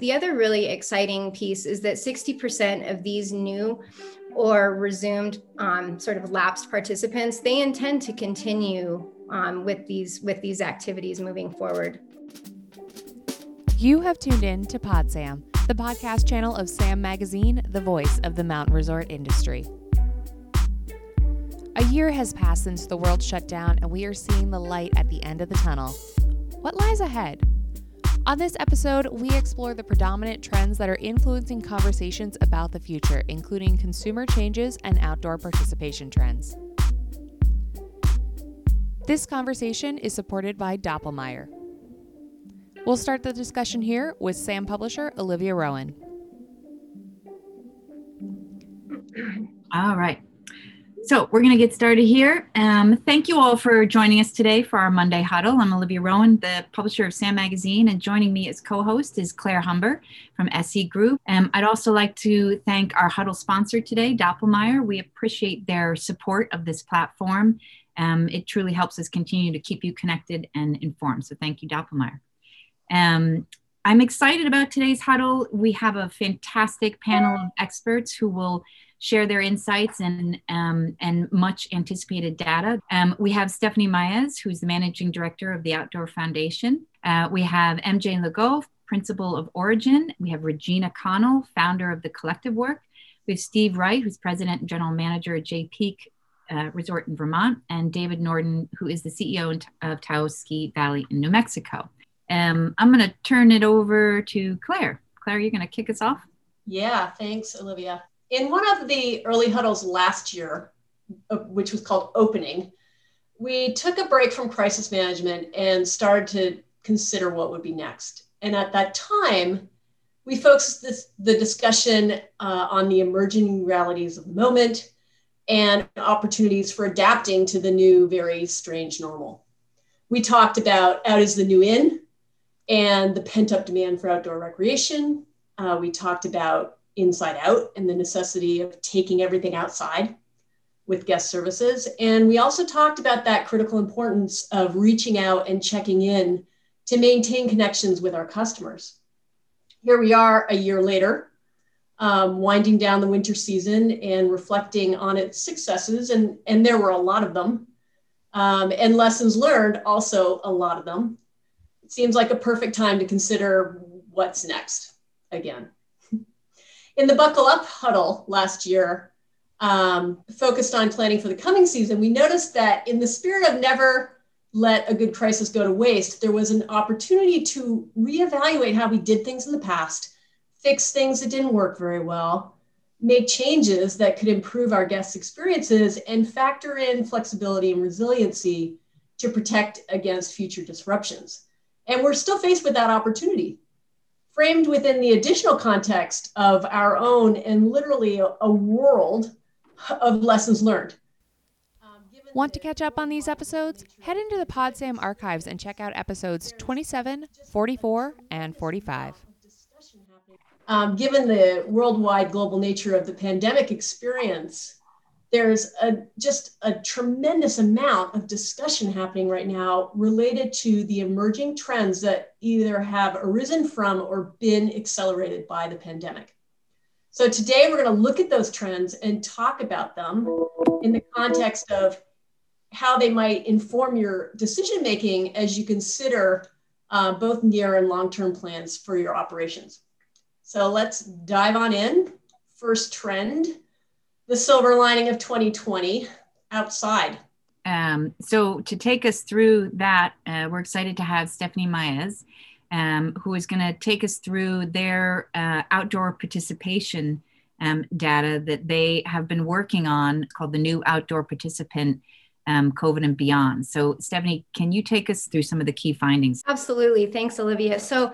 the other really exciting piece is that 60% of these new or resumed um, sort of lapsed participants, they intend to continue um, with these with these activities moving forward. You have tuned in to PodSam, the podcast channel of Sam Magazine, the voice of the mountain resort industry. A year has passed since the world shut down, and we are seeing the light at the end of the tunnel. What lies ahead? On this episode, we explore the predominant trends that are influencing conversations about the future, including consumer changes and outdoor participation trends. This conversation is supported by Doppelmayr. We'll start the discussion here with SAM publisher Olivia Rowan. All right. So we're going to get started here. Um, thank you all for joining us today for our Monday Huddle. I'm Olivia Rowan, the publisher of SAM Magazine, and joining me as co-host is Claire Humber from SE Group. Um, I'd also like to thank our Huddle sponsor today, Doppelmayr. We appreciate their support of this platform. Um, it truly helps us continue to keep you connected and informed. So thank you, Doppelmayr. Um, I'm excited about today's huddle. We have a fantastic panel of experts who will share their insights and, um, and much anticipated data. Um, we have Stephanie Maez, who's the managing director of the Outdoor Foundation. Uh, we have MJ Legault, principal of Origin. We have Regina Connell, founder of the Collective Work. We have Steve Wright, who's president and general manager at Jay Peak uh, Resort in Vermont, and David Norden, who is the CEO of Taos Ski Valley in New Mexico. Um, I'm going to turn it over to Claire. Claire, you're going to kick us off? Yeah, thanks, Olivia in one of the early huddles last year, uh, which was called Opening, we took a break from crisis management and started to consider what would be next. And at that time, we focused this, the discussion uh, on the emerging realities of the moment and opportunities for adapting to the new, very strange normal. We talked about out is the new in and the pent up demand for outdoor recreation. Uh, we talked about inside out and the necessity of taking everything outside with guest services. And we also talked about that critical importance of reaching out and checking in to maintain connections with our customers. Here we are a year later, um, winding down the winter season and reflecting on its successes, and, and there were a lot of them, um, and lessons learned, also a lot of them. It seems like a perfect time to consider what's next again in the Buckle Up huddle last year, um, focused on planning for the coming season, we noticed that in the spirit of never let a good crisis go to waste, there was an opportunity to reevaluate how we did things in the past, fix things that didn't work very well, make changes that could improve our guests' experiences, and factor in flexibility and resiliency to protect against future disruptions. And we're still faced with that opportunity framed within the additional context of our own and literally a, a world of lessons learned. Um, Want to catch up on these episodes? Head into the PodSam archives and check out episodes 27, 44, and 45. Um, given the worldwide global nature of the pandemic experience, there's a, just a tremendous amount of discussion happening right now related to the emerging trends that either have arisen from or been accelerated by the pandemic. So today we're going to look at those trends and talk about them in the context of how they might inform your decision making as you consider uh, both near and long-term plans for your operations. So let's dive on in. First trend the silver lining of 2020 outside. Um, so to take us through that, uh, we're excited to have Stephanie Maez, um, who is going to take us through their uh, outdoor participation um, data that they have been working on called the new outdoor participant um, COVID and beyond. So, Stephanie, can you take us through some of the key findings? Absolutely. Thanks, Olivia. So,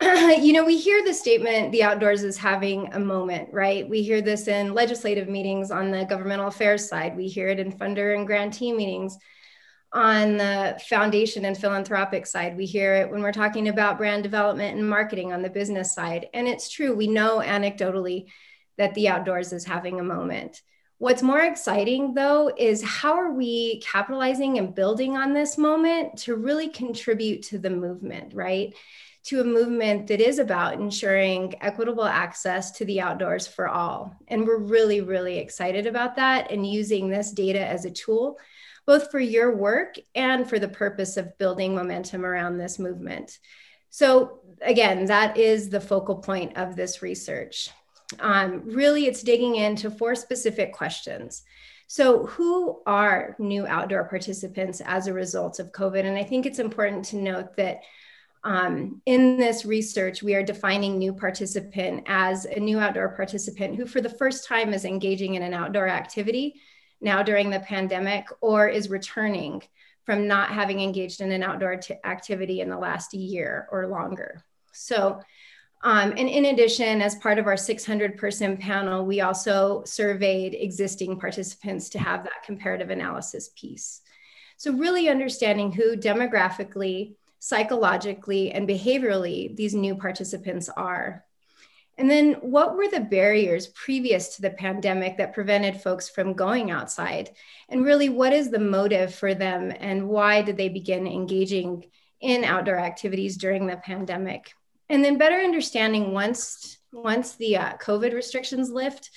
you know, we hear the statement the outdoors is having a moment, right? We hear this in legislative meetings on the governmental affairs side. We hear it in funder and grantee meetings on the foundation and philanthropic side. We hear it when we're talking about brand development and marketing on the business side. And it's true, we know anecdotally that the outdoors is having a moment. What's more exciting though is how are we capitalizing and building on this moment to really contribute to the movement, right? To a movement that is about ensuring equitable access to the outdoors for all. And we're really, really excited about that and using this data as a tool, both for your work and for the purpose of building momentum around this movement. So, again, that is the focal point of this research. Um, really, it's digging into four specific questions. So, who are new outdoor participants as a result of COVID? And I think it's important to note that um, in this research, we are defining new participant as a new outdoor participant who, for the first time, is engaging in an outdoor activity now during the pandemic or is returning from not having engaged in an outdoor t- activity in the last year or longer. So, um, and in addition, as part of our 600 person panel, we also surveyed existing participants to have that comparative analysis piece. So, really understanding who demographically, psychologically, and behaviorally these new participants are. And then, what were the barriers previous to the pandemic that prevented folks from going outside? And really, what is the motive for them, and why did they begin engaging in outdoor activities during the pandemic? And then, better understanding once once the uh, COVID restrictions lift,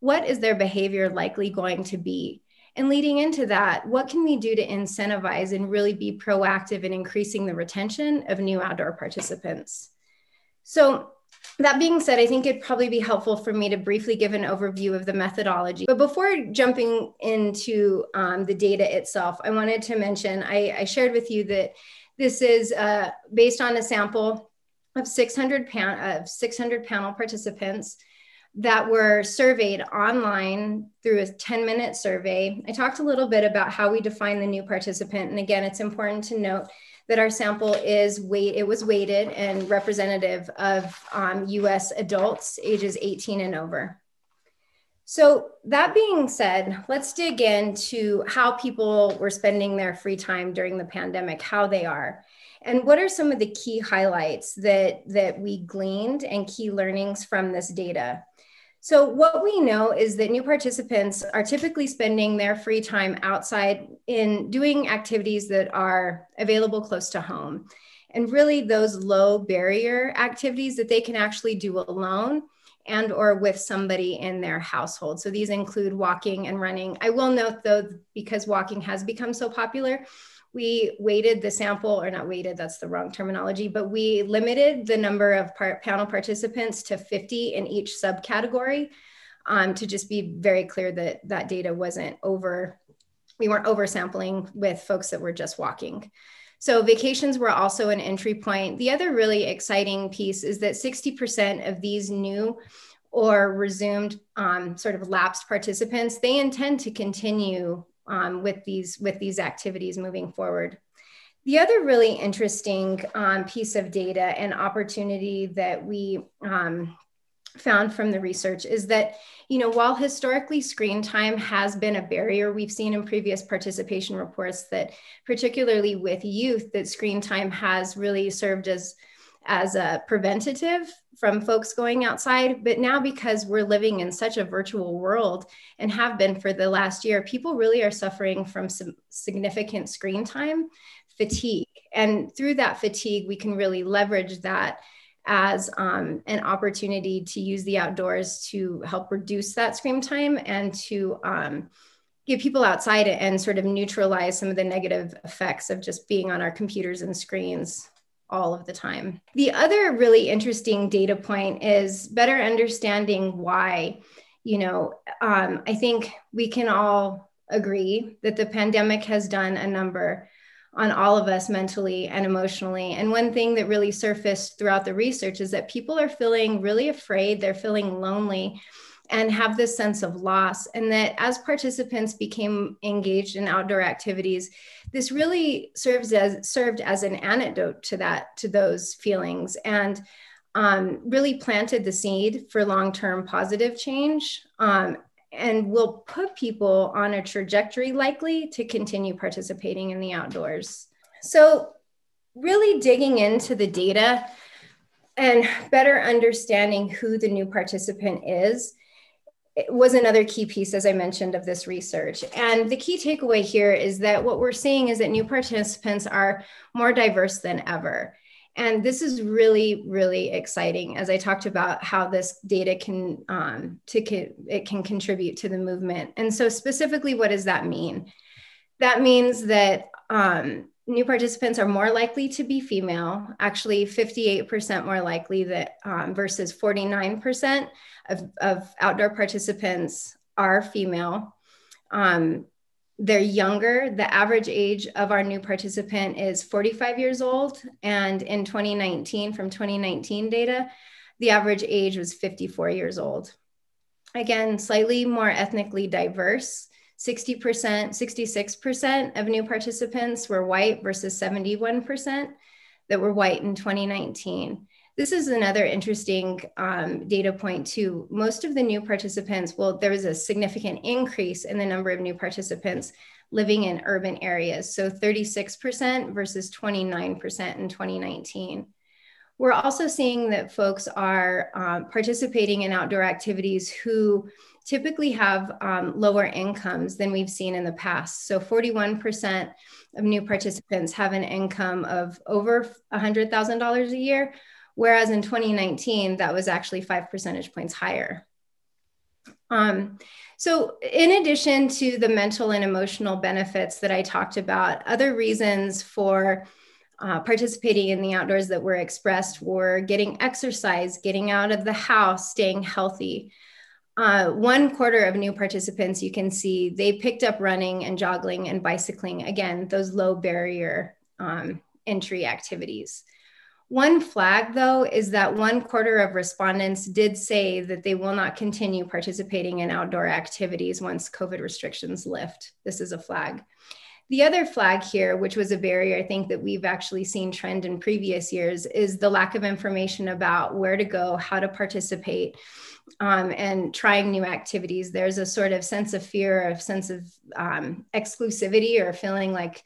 what is their behavior likely going to be? And leading into that, what can we do to incentivize and really be proactive in increasing the retention of new outdoor participants? So, that being said, I think it'd probably be helpful for me to briefly give an overview of the methodology. But before jumping into um, the data itself, I wanted to mention I, I shared with you that this is uh, based on a sample of 600, pan- of 600 panel participants that were surveyed online through a 10 minute survey. I talked a little bit about how we define the new participant. And again, it's important to note that our sample is weight, it was weighted and representative of um, US adults ages 18 and over. So, that being said, let's dig into how people were spending their free time during the pandemic, how they are. And what are some of the key highlights that, that we gleaned and key learnings from this data? So, what we know is that new participants are typically spending their free time outside in doing activities that are available close to home. And really, those low barrier activities that they can actually do alone and or with somebody in their household. So these include walking and running. I will note though because walking has become so popular, we weighted the sample, or not weighted, that's the wrong terminology, but we limited the number of panel participants to 50 in each subcategory um, to just be very clear that that data wasn't over, we weren't oversampling with folks that were just walking. So vacations were also an entry point. The other really exciting piece is that 60% of these new or resumed um, sort of lapsed participants, they intend to continue um, with these with these activities moving forward. The other really interesting um, piece of data and opportunity that we um, found from the research is that you know while historically screen time has been a barrier we've seen in previous participation reports that particularly with youth that screen time has really served as as a preventative from folks going outside. But now, because we're living in such a virtual world and have been for the last year, people really are suffering from some significant screen time fatigue. And through that fatigue, we can really leverage that as um, an opportunity to use the outdoors to help reduce that screen time and to um, get people outside and sort of neutralize some of the negative effects of just being on our computers and screens all of the time. The other really interesting data point is better understanding why, you know, um, I think we can all agree that the pandemic has done a number on all of us mentally and emotionally. And one thing that really surfaced throughout the research is that people are feeling really afraid, they're feeling lonely and have this sense of loss. And that as participants became engaged in outdoor activities, this really serves as served as an antidote to that, to those feelings, and um, really planted the seed for long-term positive change. Um, and will put people on a trajectory likely to continue participating in the outdoors. So, really digging into the data and better understanding who the new participant is was another key piece, as I mentioned, of this research. And the key takeaway here is that what we're seeing is that new participants are more diverse than ever. And this is really, really exciting as I talked about how this data can, um, to, it can contribute to the movement. And so specifically, what does that mean? That means that um, new participants are more likely to be female, actually 58% more likely that um, versus 49% of, of outdoor participants are female. Um, they're younger. The average age of our new participant is 45 years old. And in 2019, from 2019 data, the average age was 54 years old. Again, slightly more ethnically diverse. 60%, 66% of new participants were white versus 71% that were white in 2019. This is another interesting um, data point too. Most of the new participants, well, there was a significant increase in the number of new participants living in urban areas. So 36% versus 29% in 2019. We're also seeing that folks are um, participating in outdoor activities who typically have um, lower incomes than we've seen in the past. So 41% of new participants have an income of over $100,000 a year, Whereas in 2019, that was actually five percentage points higher. Um, so, in addition to the mental and emotional benefits that I talked about, other reasons for uh, participating in the outdoors that were expressed were getting exercise, getting out of the house, staying healthy. Uh, one quarter of new participants, you can see, they picked up running and jogging and bicycling. Again, those low barrier um, entry activities. One flag, though, is that one quarter of respondents did say that they will not continue participating in outdoor activities once COVID restrictions lift. This is a flag. The other flag here, which was a barrier I think that we've actually seen trend in previous years, is the lack of information about where to go, how to participate, um, and trying new activities. There's a sort of sense of fear, a sense of um, exclusivity, or feeling like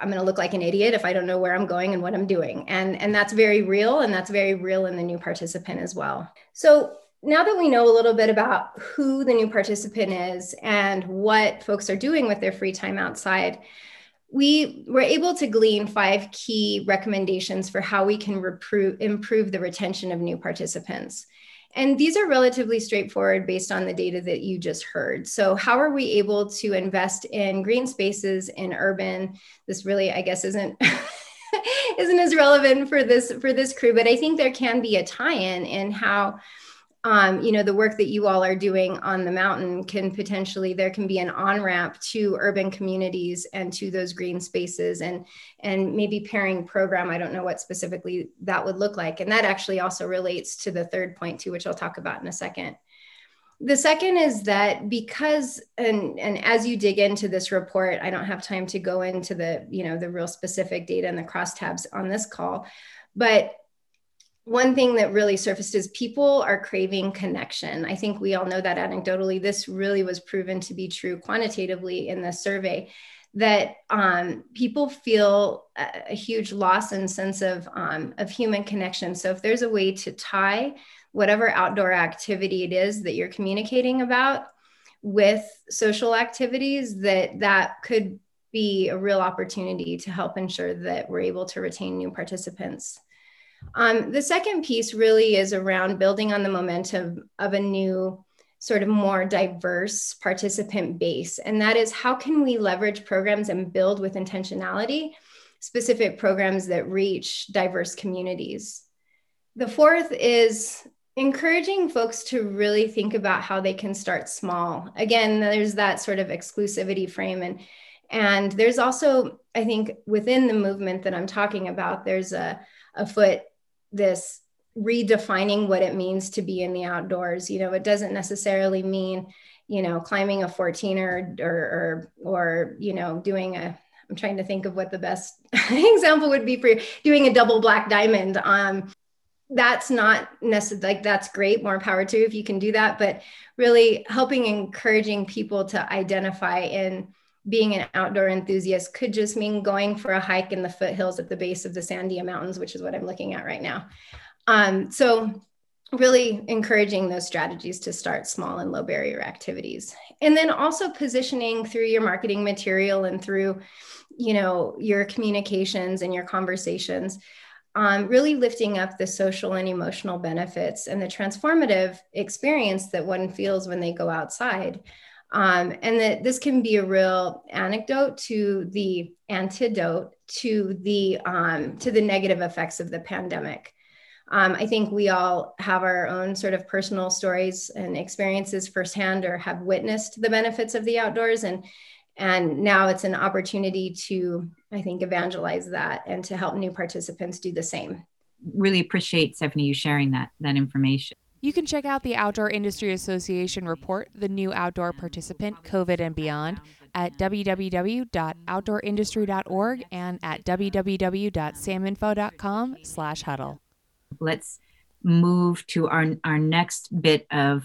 I'm going to look like an idiot if I don't know where I'm going and what I'm doing. And, and that's very real. And that's very real in the new participant as well. So now that we know a little bit about who the new participant is and what folks are doing with their free time outside, we were able to glean five key recommendations for how we can improve the retention of new participants. And these are relatively straightforward based on the data that you just heard. So, how are we able to invest in green spaces in urban? This really, I guess, isn't. isn't as relevant for this for this crew but i think there can be a tie-in in how um, you know the work that you all are doing on the mountain can potentially there can be an on ramp to urban communities and to those green spaces and and maybe pairing program. I don't know what specifically that would look like. And that actually also relates to the third point too which i'll talk about in a second. The second is that because and and as you dig into this report i don't have time to go into the you know the real specific data and the crosstabs on this call but one thing that really surfaced is people are craving connection. I think we all know that anecdotally. This really was proven to be true quantitatively in the survey that um, people feel a, a, huge loss and sense of, um, of human connection. So if there's a way to tie whatever outdoor activity it is that you're communicating about with social activities, that that could be a real opportunity to help ensure that we're able to retain new participants. Um, the second piece really is around building on the momentum of a new sort of more diverse participant base. And that is how can we leverage programs and build with intentionality specific programs that reach diverse communities. The fourth is encouraging folks to really think about how they can start small. Again, there's that sort of exclusivity frame and and there's also I think within the movement that I'm talking about there's a a foot this redefining what it means to be in the outdoors. You know, it doesn't necessarily mean, you know, climbing a 14 or, or, or, you know, doing a, I'm trying to think of what the best example would be for you, doing a double black diamond. Um, that's not necessarily like that's great more power to if you can do that but really helping encouraging people to identify in being an outdoor enthusiast could just mean going for a hike in the foothills at the base of the Sandia Mountains, which is what I'm looking at right now. Um, so really encouraging those strategies to start small and low barrier activities. And then also positioning through your marketing material and through, you know, your communications and your conversations um, really lifting up the social and emotional benefits and the transformative experience that one feels when they go outside. Um, and that this can be a real anecdote to the antidote to the um, to the negative effects of the pandemic. Um, I think we all have our own sort of personal stories and experiences firsthand, or have witnessed the benefits of the outdoors, and and now it's an opportunity to i think evangelize that and to help new participants do the same. Really appreciate stephanie you sharing that that information you can check out the Outdoor Industry Association report, The New Outdoor Participant, COVID and Beyond, at www.outdoorindustry.org and at www.saminfo.com slash huddle. Let's move to our, our next bit of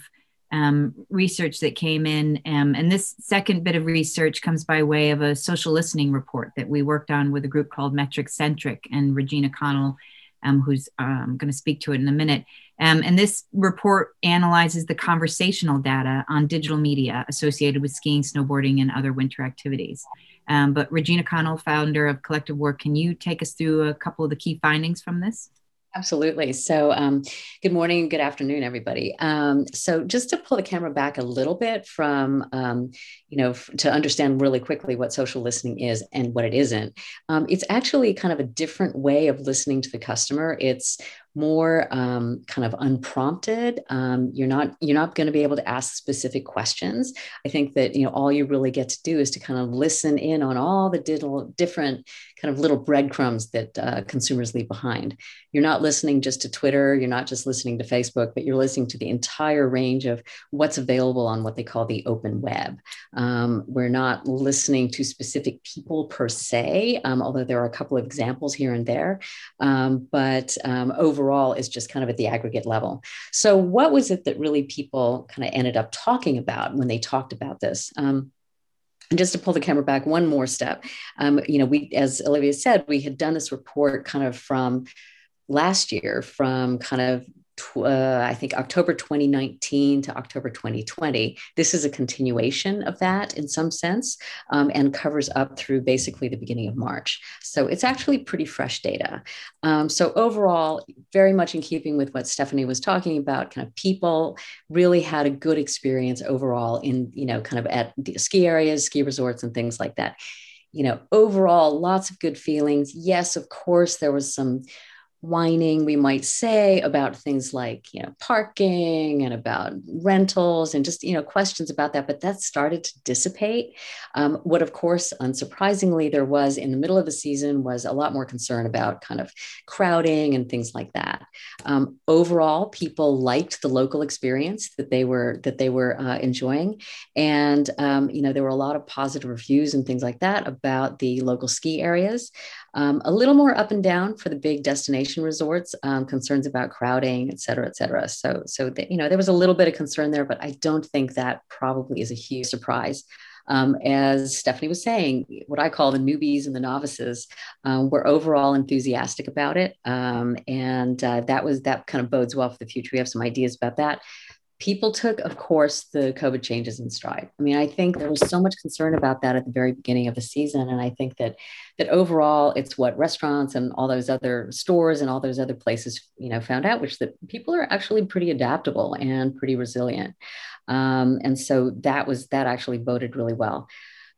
um, research that came in. Um, and this second bit of research comes by way of a social listening report that we worked on with a group called Metric Centric and Regina Connell, um, who's um, going to speak to it in a minute. Um, and this report analyzes the conversational data on digital media associated with skiing, snowboarding, and other winter activities. Um, but Regina Connell, founder of Collective Work, can you take us through a couple of the key findings from this? Absolutely. So, um, good morning, and good afternoon, everybody. Um, so, just to pull the camera back a little bit from, um, you know, f- to understand really quickly what social listening is and what it isn't, um, it's actually kind of a different way of listening to the customer. It's more um, kind of unprompted. Um, you're not you're not going to be able to ask specific questions. I think that you know all you really get to do is to kind of listen in on all the digital different kind of little breadcrumbs that uh, consumers leave behind. You're not listening just to Twitter. You're not just listening to Facebook, but you're listening to the entire range of what's available on what they call the open web. Um, we're not listening to specific people per se, um, although there are a couple of examples here and there. Um, but um, overall is just kind of at the aggregate level. So, what was it that really people kind of ended up talking about when they talked about this? Um, and just to pull the camera back one more step, um, you know, we, as Olivia said, we had done this report kind of from last year, from kind of uh, I think October 2019 to October 2020. This is a continuation of that in some sense um, and covers up through basically the beginning of March. So it's actually pretty fresh data. Um, so overall, very much in keeping with what Stephanie was talking about, kind of people really had a good experience overall in, you know, kind of at ski areas, ski resorts, and things like that. You know, overall, lots of good feelings. Yes, of course, there was some whining we might say about things like you know parking and about rentals and just you know questions about that but that started to dissipate. Um, what of course unsurprisingly there was in the middle of the season was a lot more concern about kind of crowding and things like that. Um, overall people liked the local experience that they were that they were uh, enjoying. And um, you know there were a lot of positive reviews and things like that about the local ski areas um, a little more up and down for the big destination resorts, um, concerns about crowding, et cetera, et cetera. So, so the, you know, there was a little bit of concern there, but I don't think that probably is a huge surprise. Um, as Stephanie was saying, what I call the newbies and the novices um, were overall enthusiastic about it, um, and uh, that was that kind of bodes well for the future. We have some ideas about that people took, of course, the COVID changes in stride. I mean, I think there was so much concern about that at the very beginning of the season, and I think that that overall, it's what restaurants and all those other stores and all those other places, you know, found out, which that people are actually pretty adaptable and pretty resilient, um, and so that was that actually boded really well.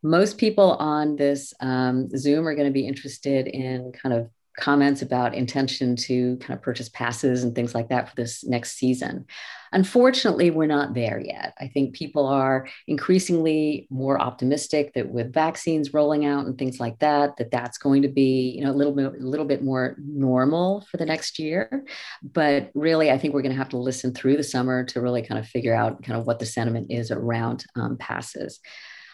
Most people on this um, Zoom are going to be interested in kind of comments about intention to kind of purchase passes and things like that for this next season. Unfortunately, we're not there yet. I think people are increasingly more optimistic that with vaccines rolling out and things like that, that that's going to be you know a little bit a little bit more normal for the next year. But really, I think we're going to have to listen through the summer to really kind of figure out kind of what the sentiment is around um, passes.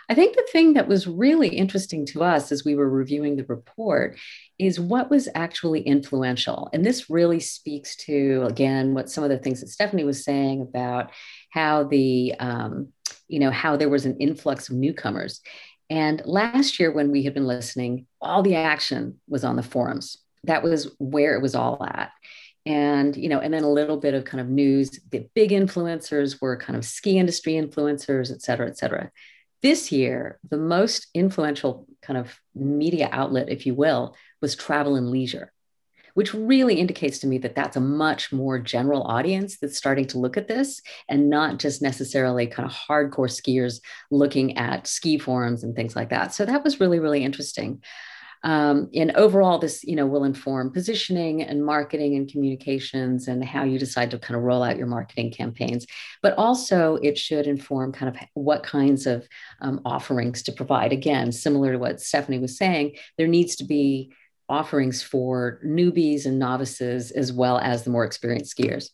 I think the thing that was really interesting to us as we were reviewing the report is what was actually influential. And this really speaks to, again, what some of the things that Stephanie was saying about how the, um, you know, how there was an influx of newcomers. And last year, when we had been listening, all the action was on the forums. That was where it was all at and you know and then a little bit of kind of news the big influencers were kind of ski industry influencers et cetera et cetera this year, the most influential kind of media outlet, if you will, was travel and leisure, which really indicates to me that that's a much more general audience that's starting to look at this and not just necessarily kind of hardcore skiers looking at ski forums and things like that. So that was really, really interesting. Um, and overall, this you know will inform positioning and marketing and communications and how you decide to kind of roll out your marketing campaigns. But also, it should inform kind of what kinds of um, offerings to provide. Again, similar to what Stephanie was saying, there needs to be offerings for newbies and novices as well as the more experienced skiers.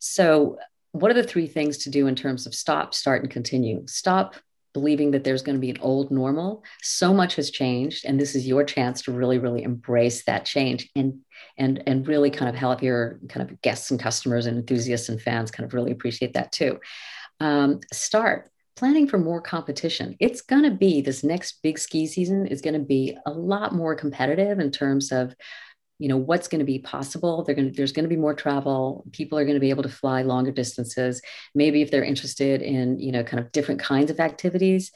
So, what are the three things to do in terms of stop, start, and continue? Stop believing that there's going to be an old normal. So much has changed, and this is your chance to really, really embrace that change and and and really kind of help your kind of guests and customers and enthusiasts and fans kind of really appreciate that too. Um, start planning for more competition. It's going to be this next big ski season is going to be a lot more competitive in terms of you know what's going to be possible. Going to, there's going to be more travel. People are going to be able to fly longer distances. Maybe if they're interested in you know kind of different kinds of activities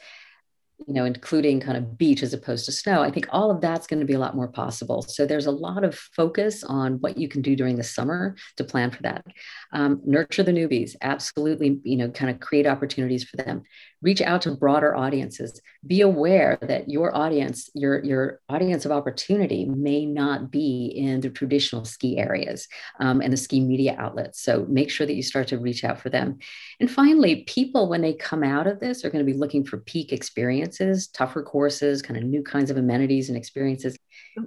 you know, including kind of beach as opposed to snow, I think all of that's going to be a lot more possible. So there's a lot of focus on what you can do during the summer to plan for that. Um, nurture the newbies, absolutely, you know, kind of create opportunities for them. Reach out to broader audiences. Be aware that your audience, your your audience of opportunity, may not be in the traditional ski areas um, and the ski media outlets. So make sure that you start to reach out for them. And finally, people when they come out of this are going to be looking for peak experience experiences, tougher courses, kind of new kinds of amenities and experiences.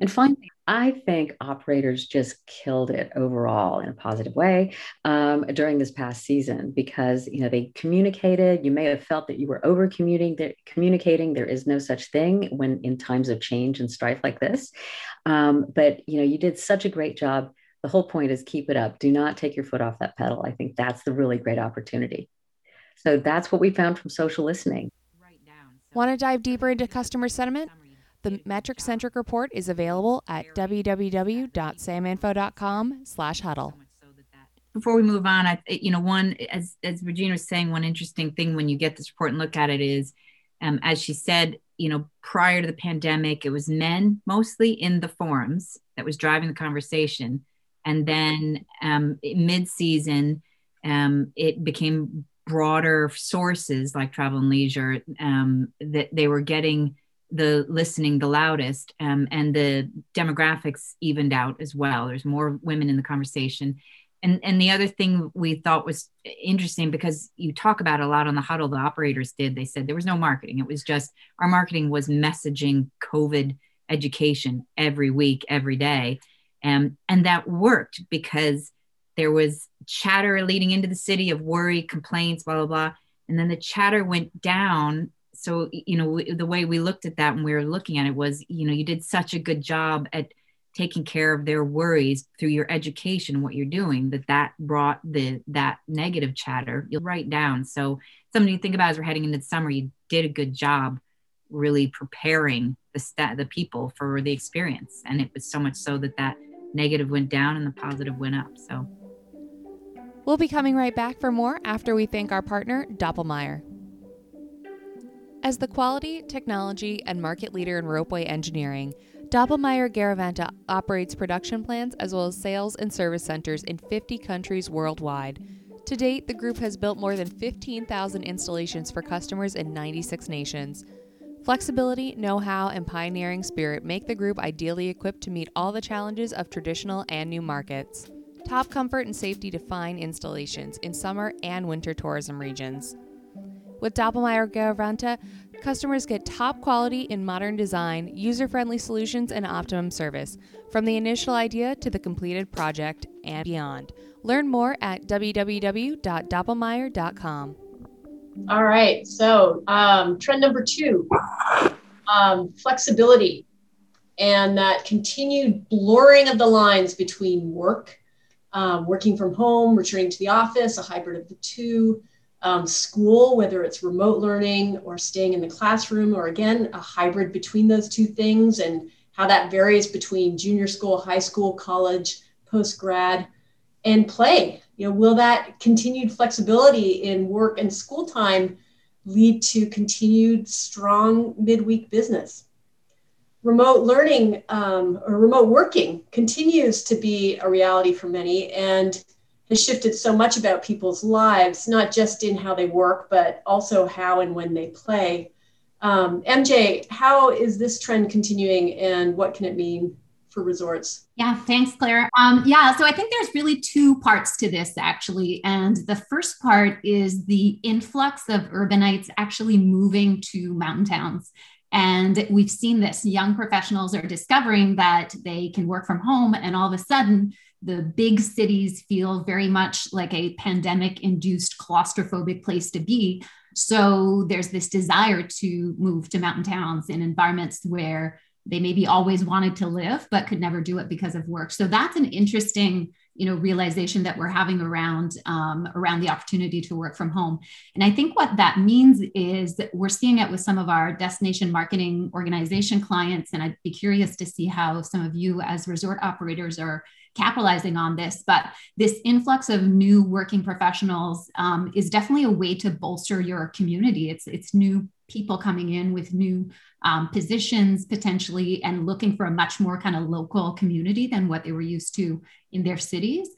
And finally, I think operators just killed it overall in a positive way um, during this past season because you know they communicated. You may have felt that you were over communicating. Communicating, there is no such thing when in times of change and strife like this. Um, but you know, you did such a great job. The whole point is keep it up. Do not take your foot off that pedal. I think that's the really great opportunity. So that's what we found from social listening. Want to dive deeper into customer sentiment? The Metric Centric Report is available at slash huddle. Before we move on, I, you know, one, as, as Regina was saying, one interesting thing when you get this report and look at it is, um, as she said, you know, prior to the pandemic, it was men mostly in the forums that was driving the conversation. And then um, mid season, um, it became broader sources like travel and leisure um, that they were getting the listening the loudest um, and the demographics evened out as well. There's more women in the conversation. And and the other thing we thought was interesting because you talk about a lot on the huddle the operators did. They said there was no marketing. It was just our marketing was messaging covid education every week every day. Um, and that worked because there was chatter leading into the city of worry, complaints, blah, blah, blah. And then the chatter went down. So, you know, the way we looked at that when we were looking at it was, you know, you did such a good job at taking care of their worries through your education, what you're doing, that that brought the, that negative chatter, you'll write down. So something you think about as we're heading into the summer, you did a good job really preparing the the people for the experience. And it was so much so that that negative went down and the positive went up. So We'll be coming right back for more after we thank our partner, Doppelmayr. As the quality, technology, and market leader in ropeway engineering, Doppelmayr Garaventa operates production plants as well as sales and service centers in 50 countries worldwide. To date, the group has built more than 15,000 installations for customers in 96 nations. Flexibility, know how, and pioneering spirit make the group ideally equipped to meet all the challenges of traditional and new markets. Top comfort and safety define installations in summer and winter tourism regions. With Doppelmayr Garaventa, customers get top quality in modern design, user friendly solutions, and optimum service, from the initial idea to the completed project and beyond. Learn more at www.doppelmayr.com. All right, so um, trend number two um, flexibility and that continued blurring of the lines between work um, working from home, returning to the office, a hybrid of the two, um, school, whether it's remote learning or staying in the classroom, or again, a hybrid between those two things, and how that varies between junior school, high school, college, post grad, and play. You know, will that continued flexibility in work and school time lead to continued strong midweek business? Remote learning um, or remote working continues to be a reality for many and has shifted so much about people's lives, not just in how they work, but also how and when they play. Um, MJ, how is this trend continuing and what can it mean for resorts? Yeah, thanks, Claire. Um, yeah, so I think there's really two parts to this actually. And the first part is the influx of urbanites actually moving to mountain towns. And we've seen this. Young professionals are discovering that they can work from home, and all of a sudden, the big cities feel very much like a pandemic induced claustrophobic place to be. So there's this desire to move to mountain towns in environments where they maybe always wanted to live but could never do it because of work so that's an interesting you know realization that we're having around um, around the opportunity to work from home. And i think what that means is that we're seeing it with some of our destination marketing organization clients and i'd be curious to see how some of you as resort operators are capitalizing on this but this influx of new working professionals um, is definitely a way to bolster your community. It's it's new people coming in with new um, positions potentially and looking for a much more kind of local community than what they were used to in their cities.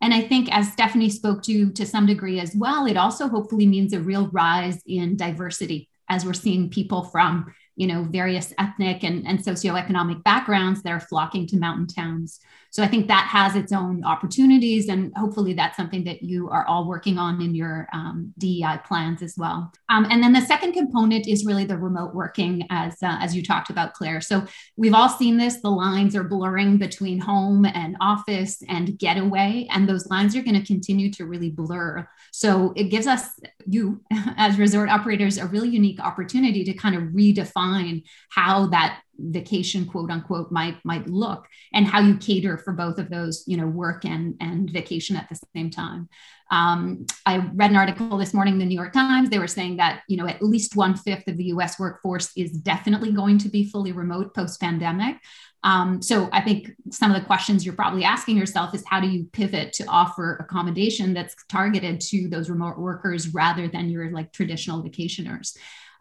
And I think, as Stephanie spoke to to some degree as well, it also hopefully means a real rise in diversity as we're seeing people from you know various ethnic and, and socioeconomic backgrounds that are flocking to mountain towns so i think that has its own opportunities and hopefully that's something that you are all working on in your um, dei plans as well. Um, and then the second component is really the remote working as uh, as you talked about claire. So we've all seen this the lines are blurring between home and office and getaway and those lines are going to continue to really blur. So it gives us you as resort operators a really unique opportunity to kind of redefine how that vacation quote unquote might might look and how you cater for both of those you know work and and vacation at the same time. Um, i read an article this morning in the new york times. They were saying that you know at least one fifth of the us workforce is definitely going to be fully remote post pandemic um, so I think some of the questions you're probably asking yourself is how do you pivot to offer accommodation that's targeted to those remote workers rather than your like traditional vacationers.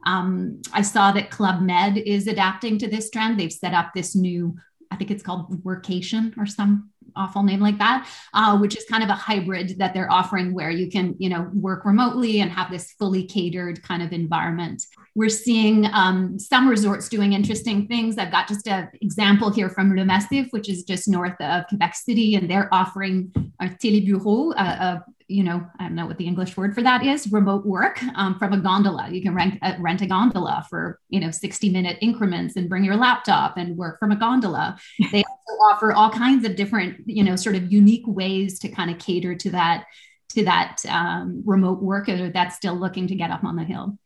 Um, I saw that Club Med is adapting to this trend. They've set up this new, I think it's called Workation or some awful name like that, uh, which is kind of a hybrid that they're offering where you can, you know, work remotely and have this fully catered kind of environment. We're seeing um, some resorts doing interesting things. I've got just an example here from Le Massif, which is just north of Quebec City, and they're offering a télébureau, a, a you know, I don't know what the English word for that is, remote work um, from a gondola. You can rent, uh, rent a gondola for, you know, 60 minute increments and bring your laptop and work from a gondola. They also offer all kinds of different, you know, sort of unique ways to kind of cater to that, to that um, remote worker that's still looking to get up on the hill.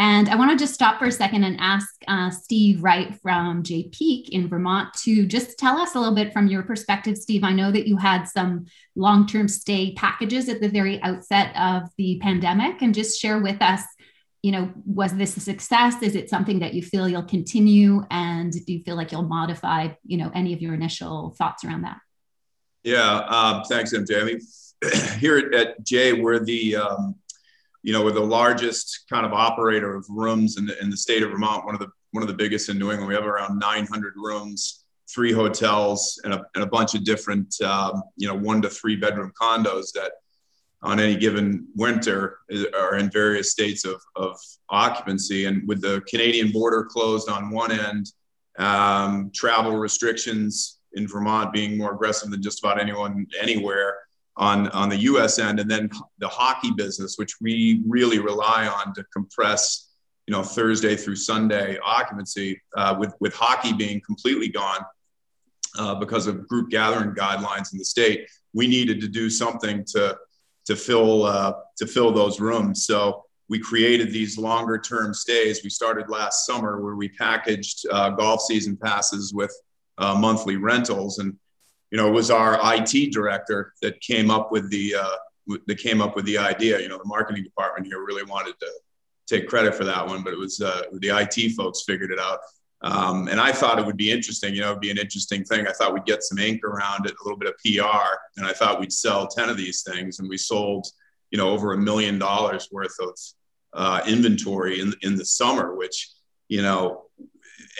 And I want to just stop for a second and ask uh, Steve Wright from Jay Peak in Vermont to just tell us a little bit from your perspective, Steve. I know that you had some long term stay packages at the very outset of the pandemic, and just share with us. You know, was this a success? Is it something that you feel you'll continue? And do you feel like you'll modify, you know, any of your initial thoughts around that? Yeah, um, thanks, MJ. I mean, here at, at Jay, we're the um, you know, we're the largest kind of operator of rooms in the, in the state of Vermont, one of the one of the biggest in New England. We have around 900 rooms, three hotels, and a, and a bunch of different, um, you know, one to three bedroom condos that on any given winter are in various states of, of occupancy. And with the Canadian border closed on one end, um, travel restrictions in Vermont being more aggressive than just about anyone anywhere, on, on the US end, and then the hockey business, which we really rely on to compress, you know, Thursday through Sunday occupancy, uh, with, with hockey being completely gone uh, because of group gathering guidelines in the state, we needed to do something to, to, fill, uh, to fill those rooms. So we created these longer term stays. We started last summer where we packaged uh, golf season passes with uh, monthly rentals. And you know, it was our IT director that came up with the uh, that came up with the idea. You know, the marketing department here really wanted to take credit for that one, but it was uh, the IT folks figured it out. Um, and I thought it would be interesting. You know, it'd be an interesting thing. I thought we'd get some ink around it, a little bit of PR, and I thought we'd sell ten of these things, and we sold, you know, over a million dollars worth of uh, inventory in in the summer, which you know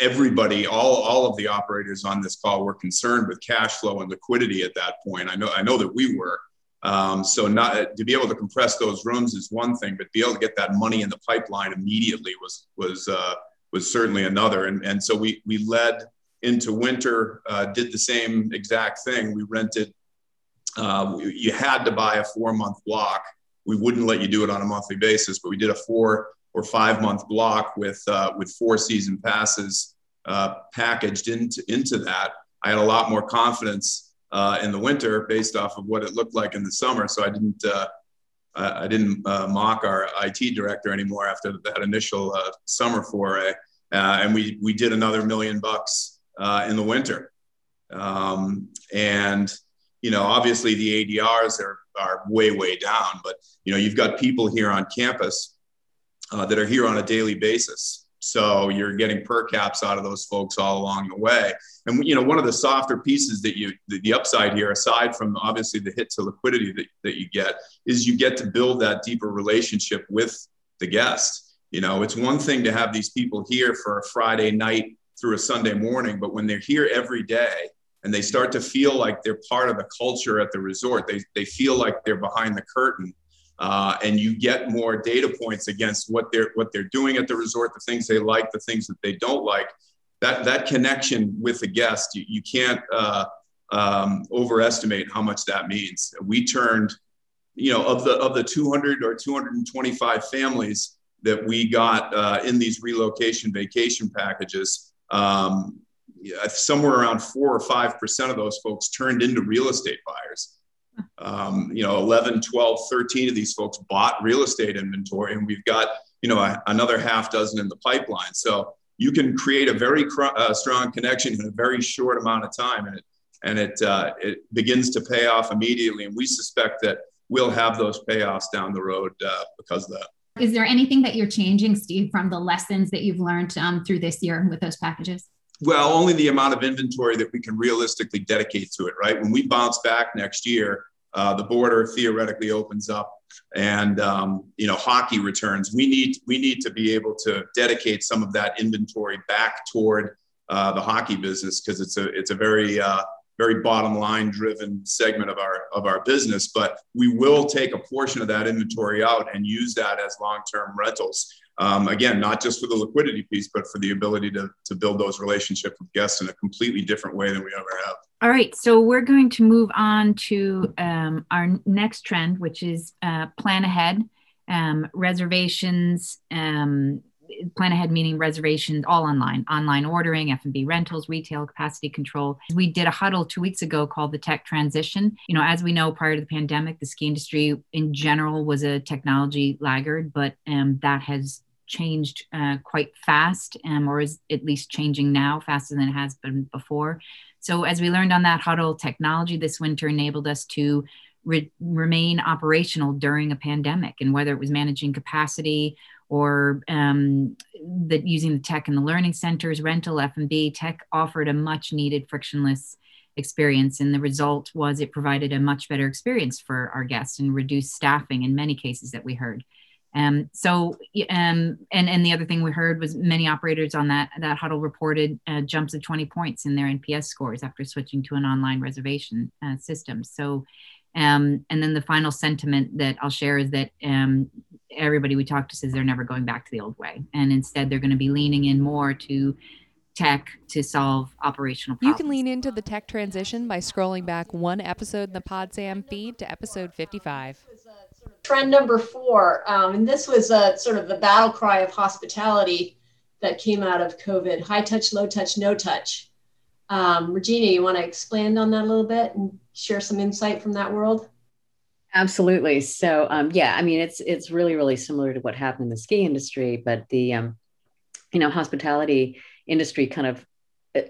everybody, all, all of the operators on this call were concerned with cash flow and liquidity at that point. I know, I know that we were. Um, so not to be able to compress those rooms is one thing, but be able to get that money in the pipeline immediately was was uh, was certainly another. And and so we we led into winter, uh, did the same exact thing. We rented. Uh, you had to buy a four month block. We wouldn't let you do it on a monthly basis, but we did a four or five month block with uh, with four season passes uh, packaged into into that. I had a lot more confidence uh, in the winter based off of what it looked like in the summer, so I didn't. Uh, I didn't uh, mock our IT director anymore after that initial uh, summer foray, and we we did another million bucks in the winter, um, and you know obviously the ADRs are are way way down, but you know you've got people here on campus uh, that are here on a daily basis. So you're getting per caps out of those folks all along the way. And you know, one of the softer pieces that you the, the upside here, aside from obviously the hit to liquidity that, that you get, is you get to build that deeper relationship with the guest. You know, it's one thing to have these people here for a Friday night through a Sunday morning, but when they're here every day and they start to feel like they're part of the culture at the resort, they, they feel like they're behind the curtain uh, and you get more data points against what they're what they're doing at the resort, the things they like, the things that they don't like. That that connection with the guest, you, you can't uh, um, overestimate how much that means. We turned, you know, of the of the 200 or 225 families that we got uh, in these relocation vacation packages. Um, somewhere around four or five percent of those folks turned into real estate buyers um, you know 11 12 13 of these folks bought real estate inventory and we've got you know a, another half dozen in the pipeline. So you can create a very cr- uh, strong connection in a very short amount of time and it and it uh, it begins to pay off immediately. And we suspect that we'll have those payoffs down the road uh, because of that. Is there anything that you're changing steve from the lessons that you've learned um, through this year with those packages well, only the amount of inventory that we can realistically dedicate to it, right? When we bounce back next year, uh, the border theoretically opens up and um, you know hockey returns. We need we need to be able to dedicate some of that inventory back toward uh, the hockey business because it's a it's a very uh, very bottom line driven segment of our of our business. But we will take a portion of that inventory out and use that as long term rentals um, again, not just for the liquidity piece, but for the ability to, to build those relationships with guests in a completely different way than we ever have. All right, so we're going to move on to um, our next trend, which is uh, plan ahead, um, reservations, um, plan ahead meaning reservations all online online ordering f&b rentals retail capacity control we did a huddle two weeks ago called the tech transition you know as we know prior to the pandemic the ski industry in general was a technology laggard but um, that has changed uh, quite fast, um, or is at least changing now faster than it has been before. So, as we learned on that huddle, technology this winter enabled us to re- remain operational during a pandemic, and whether it was managing capacity or um, using the tech in the learning centers, rental, F&B, tech offered a much needed frictionless experience. And the result was it provided a much better experience for our guests and reduced staffing in many cases that we heard. Um, so, um, and and the other thing we heard was many operators on that that huddle reported uh, jumps of 20 points in their NPS scores after switching to an online reservation uh, system. So, um, and then the final sentiment that I'll share is that um, everybody we talked to says they're never going back to the old way, and instead they're going to be leaning in more to tech to solve operational problems. You can lean into the tech transition by scrolling back one episode in the PodSam feed to episode 55 trend number four, um, and this was a sort of the battle cry of hospitality that came out of COVID: high touch, low touch, no touch. Um, Regina, you want to expand on that a little bit and share some insight from that world? Absolutely. So, um, yeah, I mean, it's it's really really similar to what happened in the ski industry, but the um, you know hospitality industry kind of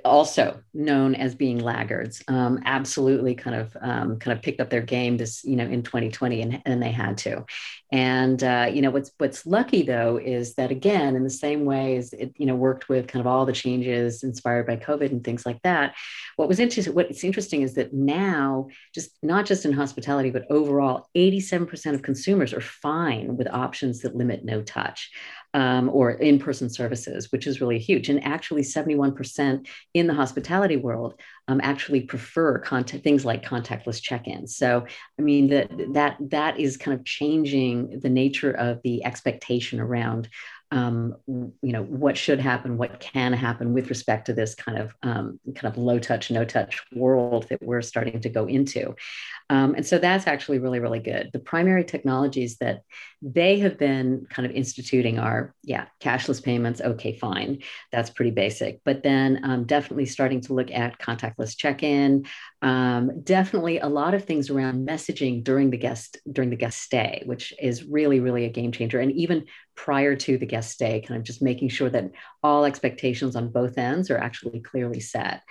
also known as being laggards um, absolutely kind of um, kind of picked up their game this you know in 2020 and, and they had to. And uh, you know what's what's lucky though is that again in the same way as it you know worked with kind of all the changes inspired by covid and things like that what was interesting what's interesting is that now just not just in hospitality but overall 87% of consumers are fine with options that limit no touch um, or in person services, which is really huge. And actually, 71% in the hospitality world um, actually prefer contact, things like contactless check-ins. So, I mean, that that that is kind of changing the nature of the expectation around um, you know what should happen what can happen with respect to this kind of um, kind of low touch no touch world that we're starting to go into um, and so that's actually really really good. The primary technologies that they have been kind of instituting are yeah cashless payments. Okay fine. That's pretty basic. But then um, definitely starting to look at contactless check-in. Um, definitely a lot of things around messaging during the guest during the guest stay which is really really a game changer. And even prior to the guest stay, kind of just making sure that all expectations on both ends are actually clearly set.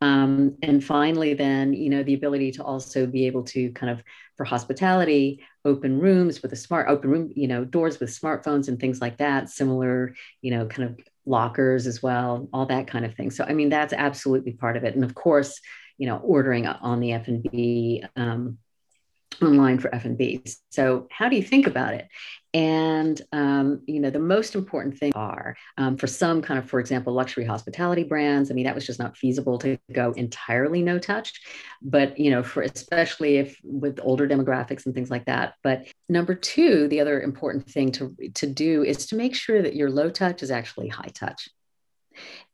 Um, and finally, then, you know, the ability to also be able to kind of, for hospitality, open rooms with a smart, open room, you know, doors with smartphones and things like that, similar, you know, kind of lockers as well, all that kind of thing. So, I mean, that's absolutely part of it. And of course, you know, ordering on the F&B um, online for F&B. So how do you think about it? And um, you know, the most important thing are um, for some kind of, for example, luxury hospitality brands. I mean, that was just not feasible to go entirely no touch, but you know, for especially if with older demographics and things like that. But number two, the other important thing to to do is to make sure that your low touch is actually high touch.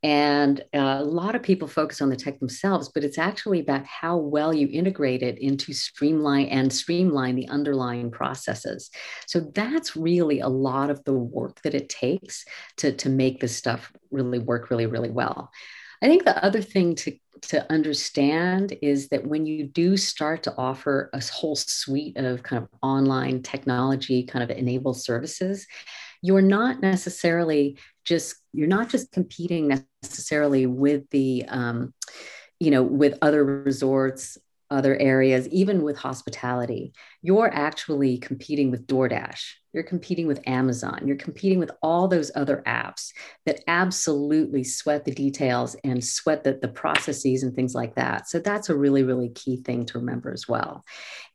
And uh, a lot of people focus on the tech themselves, but it's actually about how well you integrate it into streamline and streamline the underlying processes. So that's really a lot of the work that it takes to, to make this stuff really work really, really well. I think the other thing to, to understand is that when you do start to offer a whole suite of kind of online technology kind of enabled services, you're not necessarily just you're not just competing necessarily with the um, you know with other resorts other areas even with hospitality you're actually competing with DoorDash. You're competing with Amazon. You're competing with all those other apps that absolutely sweat the details and sweat the, the processes and things like that. So that's a really really key thing to remember as well.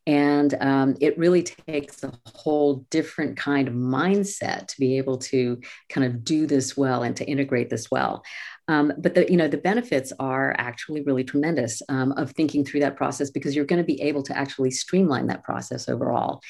And um, it really takes a whole different kind of mindset to be able to kind of do this well and to integrate this well. Um, but the you know the benefits are actually really tremendous um, of thinking through that process because you're going to be able to actually streamline that process overall.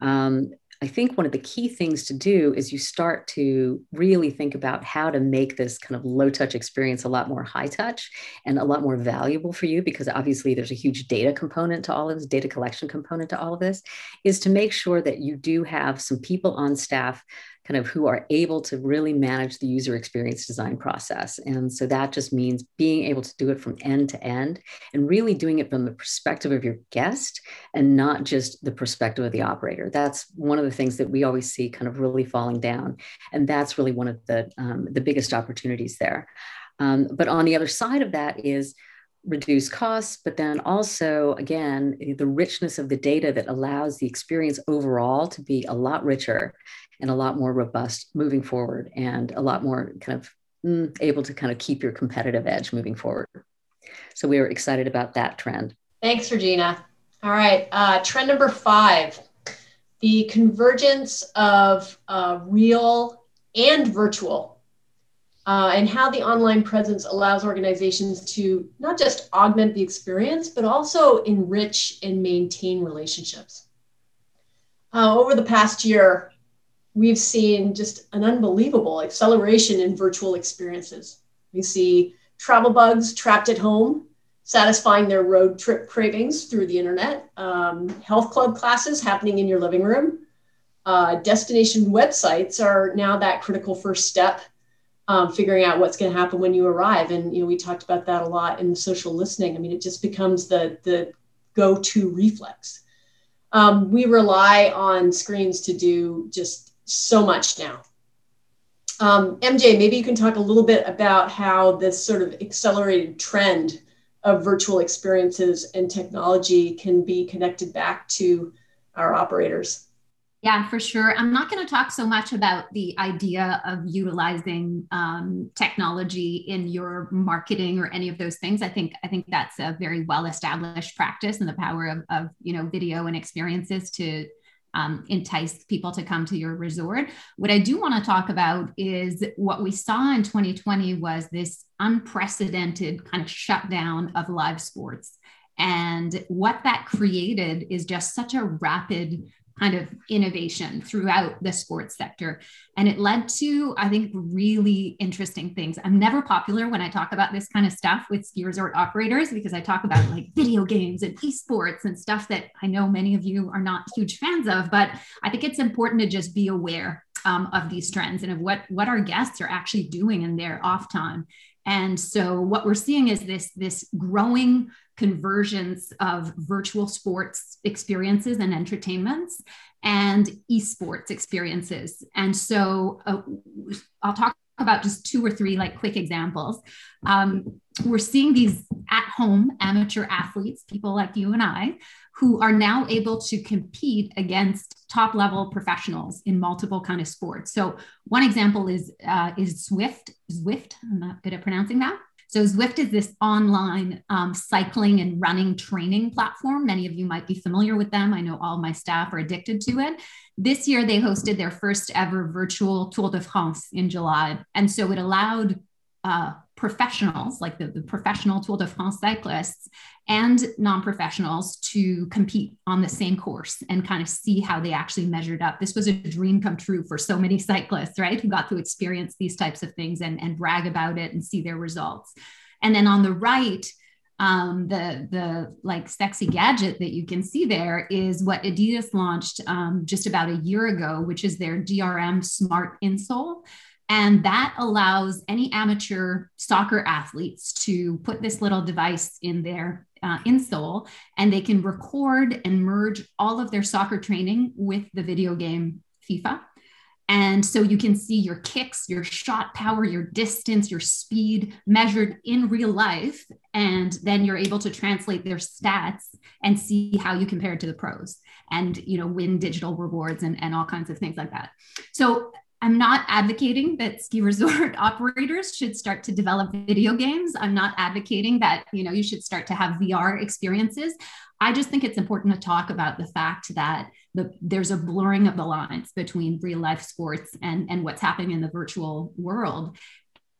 Um, I think one of the key things to do is you start to really think about how to make this kind of low touch experience a lot more high touch and a lot more valuable for you because obviously there's a huge data component to all of this, data collection component to all of this, is to make sure that you do have some people on staff kind of who are able to really manage the user experience design process. And so that just means being able to do it from end to end and really doing it from the perspective of your guest and not just the perspective of the operator. That's one of the things that we always see kind of really falling down. And that's really one of the, um, the biggest opportunities there. Um, but on the other side of that is reduce costs, but then also, again, the richness of the data that allows the experience overall to be a lot richer and a lot more robust moving forward and a lot more kind of mm, able to kind of keep your competitive edge moving forward. So we are excited about that trend. Thanks, Regina. All right, uh, trend number five the convergence of uh, real and virtual, uh, and how the online presence allows organizations to not just augment the experience, but also enrich and maintain relationships. Uh, over the past year, we've seen just an unbelievable acceleration in virtual experiences. We see travel bugs trapped at home, satisfying their road trip cravings through the internet, um, health club classes happening in your living room. Uh, destination websites are now that critical first step, um, figuring out what's going to happen when you arrive. And you know, we talked about that a lot in social listening. I mean, it just becomes the the go-to reflex. Um, we rely on screens to do just so much now. Um, MJ, maybe you can talk a little bit about how this sort of accelerated trend of virtual experiences and technology can be connected back to our operators. Yeah, for sure. I'm not going to talk so much about the idea of utilizing um, technology in your marketing or any of those things. I think I think that's a very well established practice, and the power of, of you know video and experiences to um, entice people to come to your resort. What I do want to talk about is what we saw in 2020 was this unprecedented kind of shutdown of live sports. And what that created is just such a rapid kind of innovation throughout the sports sector. And it led to, I think, really interesting things. I'm never popular when I talk about this kind of stuff with ski resort operators because I talk about like video games and esports and stuff that I know many of you are not huge fans of, but I think it's important to just be aware um, of these trends and of what, what our guests are actually doing in their off time. And so what we're seeing is this, this growing convergence of virtual sports experiences and entertainments and esports experiences. And so uh, I'll talk about just two or three like quick examples. Um, we're seeing these at home amateur athletes, people like you and I, who are now able to compete against top level professionals in multiple kind of sports. So one example is uh, is Zwift. Zwift. I'm not good at pronouncing that. So Zwift is this online um, cycling and running training platform. Many of you might be familiar with them. I know all my staff are addicted to it. This year, they hosted their first ever virtual Tour de France in July. And so it allowed uh, professionals, like the, the professional Tour de France cyclists, and non professionals to compete on the same course and kind of see how they actually measured up. This was a dream come true for so many cyclists, right? Who got to experience these types of things and, and brag about it and see their results. And then on the right, um, the the like sexy gadget that you can see there is what Adidas launched um, just about a year ago, which is their DRM Smart Insole. And that allows any amateur soccer athletes to put this little device in their uh, insole and they can record and merge all of their soccer training with the video game FIFA. And so you can see your kicks, your shot power, your distance, your speed measured in real life. And then you're able to translate their stats and see how you compare to the pros and, you know, win digital rewards and, and all kinds of things like that. So I'm not advocating that ski resort operators should start to develop video games. I'm not advocating that, you know, you should start to have VR experiences. I just think it's important to talk about the fact that the, there's a blurring of the lines between real life sports and, and what's happening in the virtual world.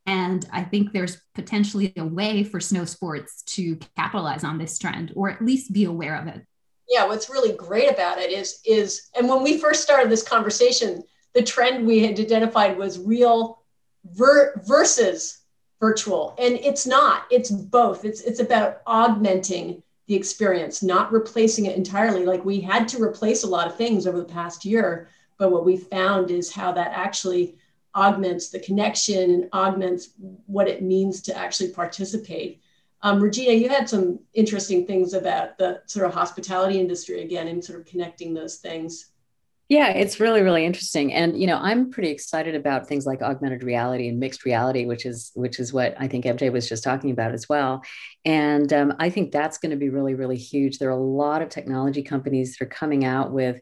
And I think there's potentially a way for snow sports to capitalize on this trend or at least be aware of it. Yeah, what's really great about it is is and when we first started this conversation, the trend we had identified was real ver- versus virtual. And it's not it's both. It's it's about augmenting the experience not replacing it entirely. Like we had to replace a lot of things over the past year but what we found is how that actually augments the connection and augments what it means to actually participate. Um, regina you had some interesting things about the sort of hospitality industry again and sort of connecting those things yeah, it's really, really interesting. And you know, I'm pretty excited about things like augmented reality and mixed reality, which is which is what I think MJ was just talking about as well. And um, I think that's going to be really, really huge. There are a lot of technology companies that are coming out with,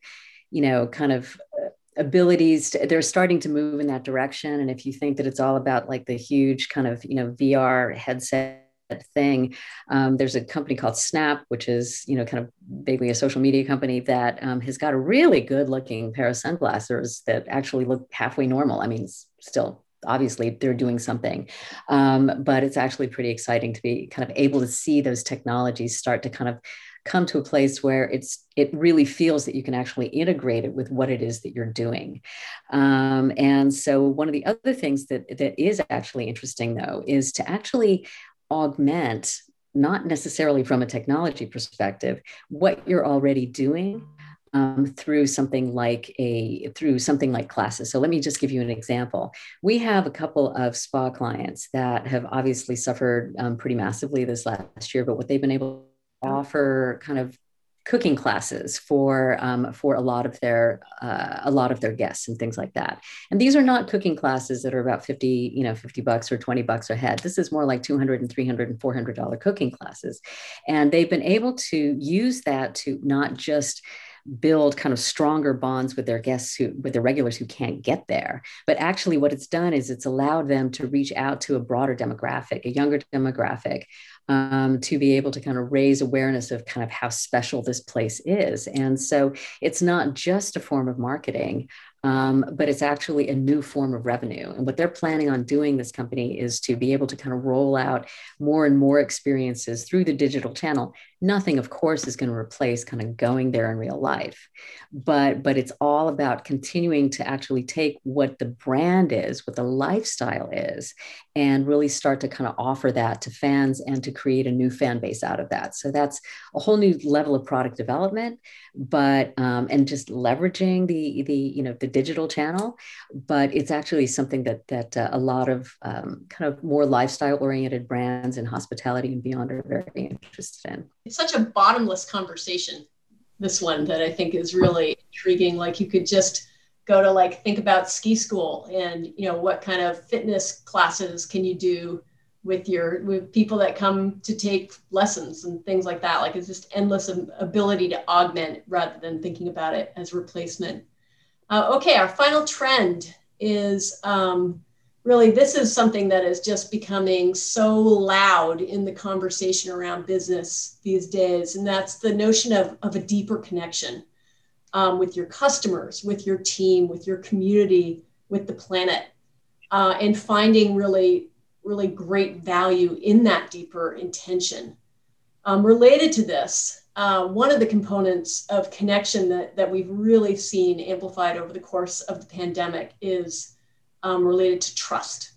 you know, kind of uh, abilities to, they're starting to move in that direction and if you think that it's all about like the huge kind of you know vr headset thing. Um, there's a company called Snap, which is you know kind of vaguely a social media company that um, has got a really good looking pair of sunglasses that actually look halfway normal. I mean, still obviously they're doing something um, but it's actually pretty exciting to be kind of able to see those technologies start to kind of come to a place where it's it really feels that you can actually integrate it with what it is that you're doing um, and so one of the other things that that is actually interesting though is to actually augment not necessarily from a technology perspective what you're already doing um, through something like a through something like classes. So let me just give you an example. We have a couple of spa clients that have obviously suffered um, pretty massively this last year but what they've been able to offer kind of cooking classes for um, for a lot of their uh, a lot of their guests and things like that. And these are not cooking classes that are about 50, you know, 50 bucks or 20 bucks a head. This is more like 200 and 300 and 400 dollar cooking classes. And they've been able to use that to not just build kind of stronger bonds with their guests who with their regulars who can't get there but actually what it's done is it's allowed them to reach out to a broader demographic a younger demographic um, to be able to kind of raise awareness of kind of how special this place is and so it's not just a form of marketing um, but it's actually a new form of revenue. And what they're planning on doing, this company, is to be able to kind of roll out more and more experiences through the digital channel. Nothing, of course, is going to replace kind of going there in real life, but but it's all about continuing to actually take what the brand is, what the lifestyle is, and really start to kind of offer that to fans and to create a new fan base out of that. So that's a whole new level of product development, but um, and just leveraging the the you know the digital channel, but it's actually something that that uh, a lot of um, kind of more lifestyle oriented brands and hospitality and beyond are very interested in. It's such a bottomless conversation. This one that I think is really intriguing. Like you could just go to like think about ski school and you know what kind of fitness classes can you do with your with people that come to take lessons and things like that like it's just endless ability to augment rather than thinking about it as replacement uh, okay, our final trend is um, really this is something that is just becoming so loud in the conversation around business these days, and that's the notion of, of a deeper connection um, with your customers, with your team, with your community, with the planet, uh, and finding really, really great value in that deeper intention. Um, related to this, uh, one of the components of connection that, that we've really seen amplified over the course of the pandemic is um, related to trust.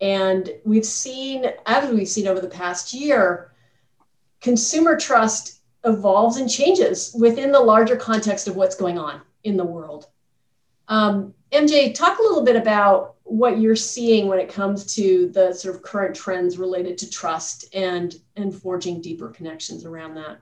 And we've seen, as we've seen over the past year, consumer trust evolves and changes within the larger context of what's going on in the world. Um, MJ, talk a little bit about what you're seeing when it comes to the sort of current trends related to trust and, and forging deeper connections around that.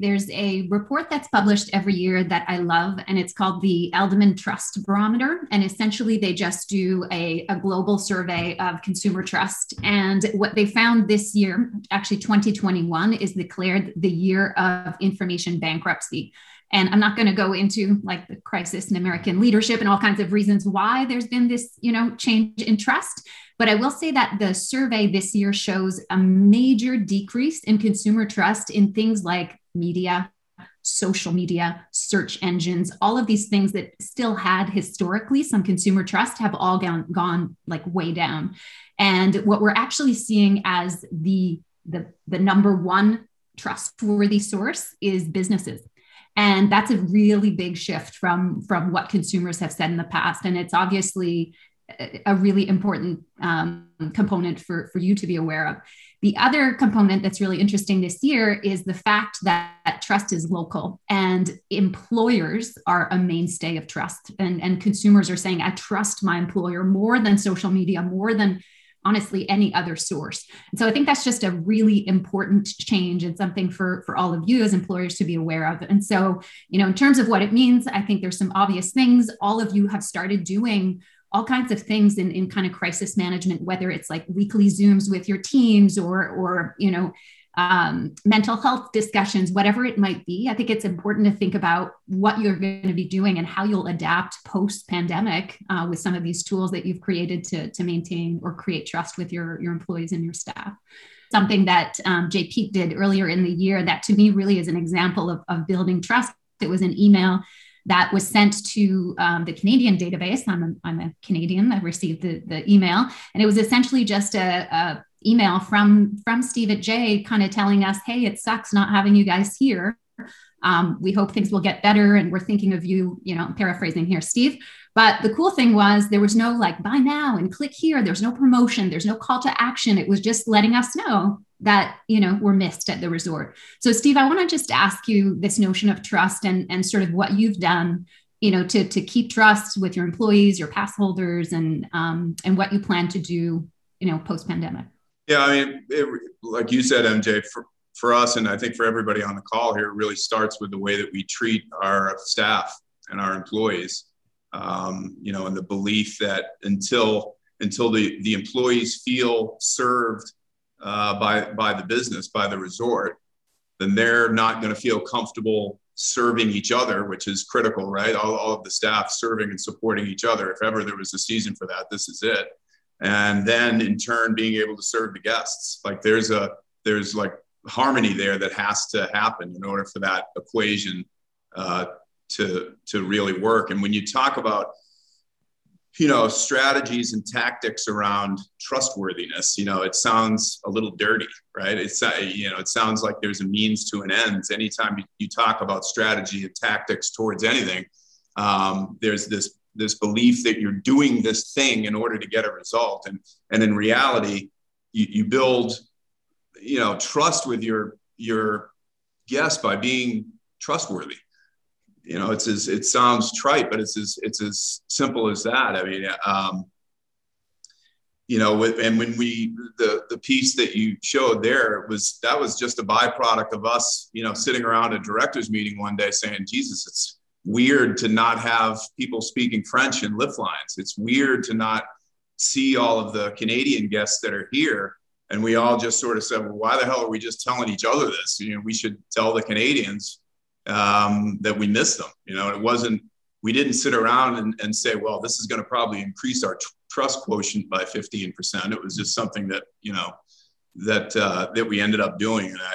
There's a report that's published every year that I love, and it's called the Edelman Trust Barometer. And essentially, they just do a, a global survey of consumer trust. And what they found this year, actually 2021, is declared the year of information bankruptcy. And I'm not going to go into like the crisis in American leadership and all kinds of reasons why there's been this, you know, change in trust. But I will say that the survey this year shows a major decrease in consumer trust in things like media, social media, search engines, all of these things that still had historically some consumer trust have all gone, gone like way down. And what we're actually seeing as the, the, the number one trustworthy source is businesses. And that's a really big shift from, from what consumers have said in the past. And it's obviously a really important um, component for, for you to be aware of. The other component that's really interesting this year is the fact that, that trust is local and employers are a mainstay of trust. And, and consumers are saying, I trust my employer more than social media, more than honestly any other source. And so I think that's just a really important change and something for, for all of you as employers to be aware of. And so, you know, in terms of what it means, I think there's some obvious things all of you have started doing all kinds of things in, in kind of crisis management, whether it's like weekly Zooms with your teams or, or you know, um, mental health discussions, whatever it might be. I think it's important to think about what you're going to be doing and how you'll adapt post pandemic uh, with some of these tools that you've created to, to maintain or create trust with your, your employees and your staff. Something that um, Jay Peak did earlier in the year that to me really is an example of, of building trust. It was an email that was sent to um, the Canadian database. I'm a, I'm a Canadian. I received the, the email, and it was essentially just a, a email from from Steve at Jay, kind of telling us, "Hey, it sucks not having you guys here. Um, we hope things will get better, and we're thinking of you." You know, paraphrasing here, Steve. But the cool thing was there was no like buy now and click here. There's no promotion. There's no call to action. It was just letting us know that you know we're missed at the resort so steve i want to just ask you this notion of trust and and sort of what you've done you know to to keep trust with your employees your pass holders and um, and what you plan to do you know post pandemic yeah i mean it, like you said mj for for us, and I think for everybody on the call here, really starts with the way that we treat our staff and our employees. Um, you know, and the belief that until until the, the employees feel served uh, by by the business, by the resort, then they're not going to feel comfortable serving each other, which is critical, right? All, all of the staff serving and supporting each other. If ever there was a season for that, this is it. And then in turn, being able to serve the guests. Like there's a there's like harmony there that has to happen in order for that equation uh, to to really work. And when you talk about you know strategies and tactics around trustworthiness you know it sounds a little dirty right? It's uh, you know it sounds like there's a means to an end. Anytime you, you talk about strategy and tactics towards anything um, there's this this belief that you're doing this thing in order to get a result. And and in reality you, you build you know trust with your your guests by being trustworthy. You know it's as it sounds trite but it's as it's as simple as that. I mean um you know with, and when we the the piece that you showed there was that was just a byproduct of us you know sitting around a directors meeting one day saying jesus it's weird to not have people speaking french in lift lines. It's weird to not see all of the canadian guests that are here and we all just sort of said well why the hell are we just telling each other this you know we should tell the canadians um, that we miss them. You know, it wasn't, we didn't sit around and, and say, well, this is going to probably increase our tr- trust quotient by 15%. It was just something that, you know, that, uh, that we ended up doing. And I,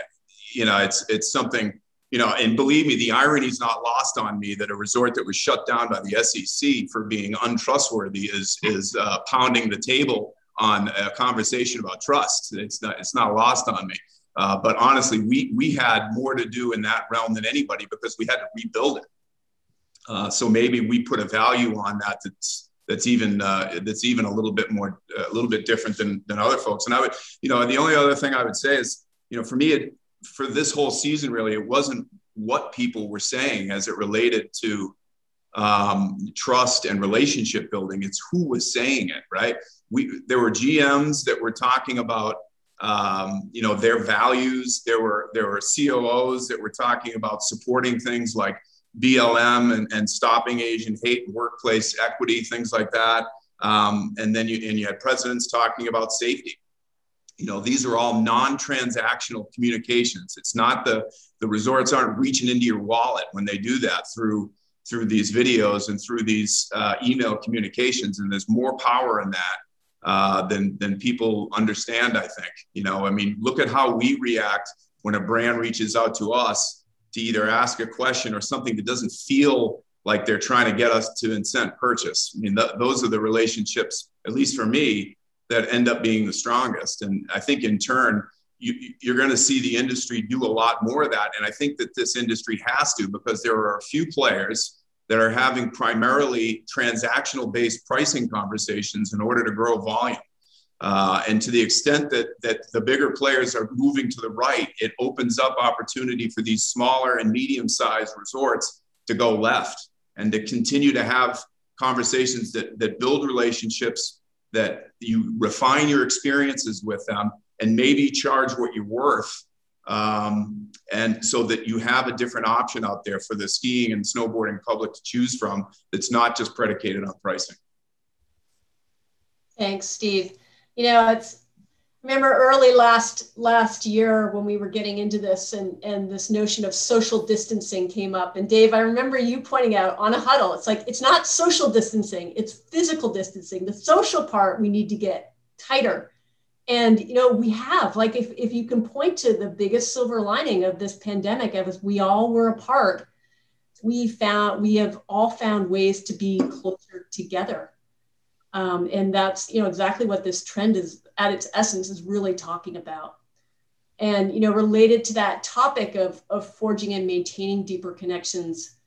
you know, it's, it's something, you know, and believe me, the irony is not lost on me that a resort that was shut down by the SEC for being untrustworthy is, is uh, pounding the table on a conversation about trust. It's not, it's not lost on me. Uh, but honestly, we we had more to do in that realm than anybody because we had to rebuild it. Uh, so maybe we put a value on that that's that's even uh, that's even a little bit more a little bit different than than other folks. And I would, you know, the only other thing I would say is, you know, for me, it, for this whole season, really, it wasn't what people were saying as it related to um, trust and relationship building. It's who was saying it, right? We there were GMs that were talking about um, you know their values. There were there were COOs that were talking about supporting things like BLM and, and stopping Asian hate and workplace equity, things like that. Um, and then you and you had presidents talking about safety. You know, these are all non-transactional communications. It's not the the resorts aren't reaching into your wallet when they do that through through these videos and through these uh, email communications. And there's more power in that uh, than than people understand. I think you know. I mean, look at how we react when a brand reaches out to us to either ask a question or something that doesn't feel like they're trying to get us to incent purchase. I mean, th- those are the relationships, at least for me, that end up being the strongest. And I think in turn, you, you're going to see the industry do a lot more of that. And I think that this industry has to because there are a few players that are having primarily transactional based pricing conversations in order to grow volume. Uh, and to the extent that, that the bigger players are moving to the right, it opens up opportunity for these smaller and medium sized resorts to go left and to continue to have conversations that, that build relationships, that you refine your experiences with them, and maybe charge what you're worth um, and so that you have a different option out there for the skiing and snowboarding public to choose from that's not just predicated on pricing. Thanks, Steve. You know, it's remember early last last year when we were getting into this and and this notion of social distancing came up and dave i remember you pointing out on a huddle it's like it's not social distancing it's physical distancing the social part we need to get tighter and you know we have like if, if you can point to the biggest silver lining of this pandemic as we all were apart. We found we have all found ways to be closer together. Um, and that's you know exactly what this trend is at its essence is really talking about. And you know related to that topic of, of forging and maintaining deeper connections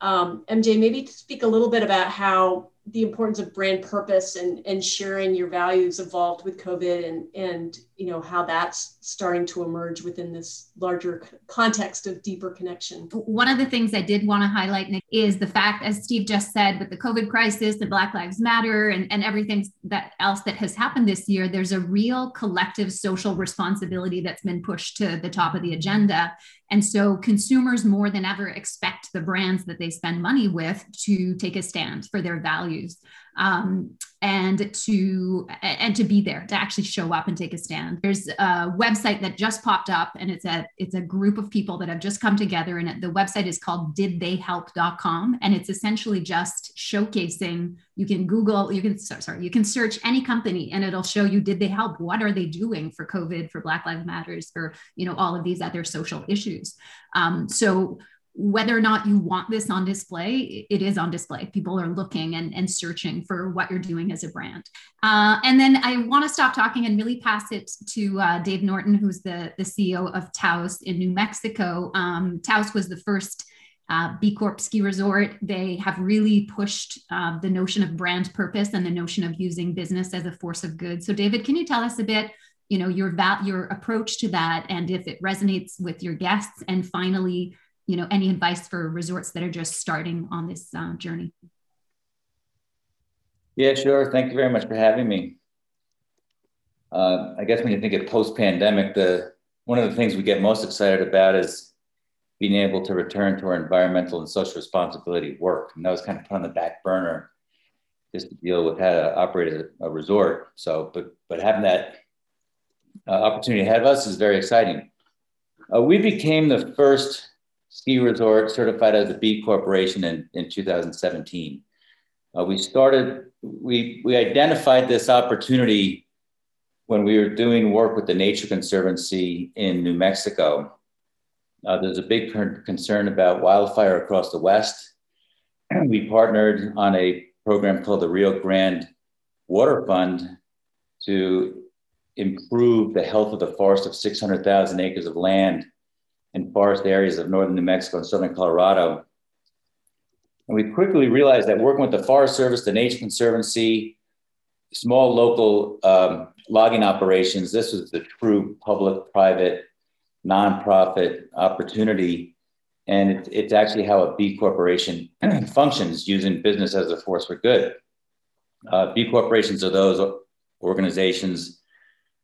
um, mj maybe speak a little bit about how the importance of brand purpose and, and sharing your values evolved with COVID and, and you know how that's starting to emerge within this larger context of deeper connection. One of the things I did want to highlight, Nick, is the fact, as Steve just said, with the COVID crisis, the Black Lives Matter, and, and everything that else that has happened this year, there's a real collective social responsibility that's been pushed to the top of the agenda. And so consumers more than ever expect the brands that they spend money with to take a stand for their values um, and to and to be there to actually show up and take a stand. There's a website that just popped up, and it's a it's a group of people that have just come together, and the website is called DidTheyHelp.com, and it's essentially just showcasing. You can Google, you can sorry, you can search any company, and it'll show you did they help? What are they doing for COVID, for Black Lives Matters, for you know all of these other social issues. Um, so whether or not you want this on display, it is on display. People are looking and, and searching for what you're doing as a brand. Uh, and then I want to stop talking and really pass it to uh, Dave Norton, who's the, the CEO of Taos in New Mexico. Um, Taos was the first uh, B Corp ski resort. They have really pushed uh, the notion of brand purpose and the notion of using business as a force of good. So, David, can you tell us a bit? You know your va- your approach to that, and if it resonates with your guests, and finally, you know, any advice for resorts that are just starting on this uh, journey? Yeah, sure. Thank you very much for having me. Uh, I guess when you think of post-pandemic, the one of the things we get most excited about is being able to return to our environmental and social responsibility work. And that was kind of put on the back burner just to deal with how to operate a, a resort. So, but but having that uh, opportunity ahead of us is very exciting. Uh, we became the first ski resort certified as a B corporation in, in 2017. Uh, we started, we, we identified this opportunity when we were doing work with the Nature Conservancy in New Mexico. Uh, there's a big concern about wildfire across the West. And we partnered on a program called the Rio Grande Water Fund to improve the health of the forest of 600,000 acres of land in forest areas of northern New Mexico and southern Colorado. And we quickly realized that working with the Forest Service, the Nature Conservancy, small local um, logging operations, this was the true public private nonprofit opportunity. And it, it's actually how a B corporation functions using business as a force for good. Uh, B corporations are those organizations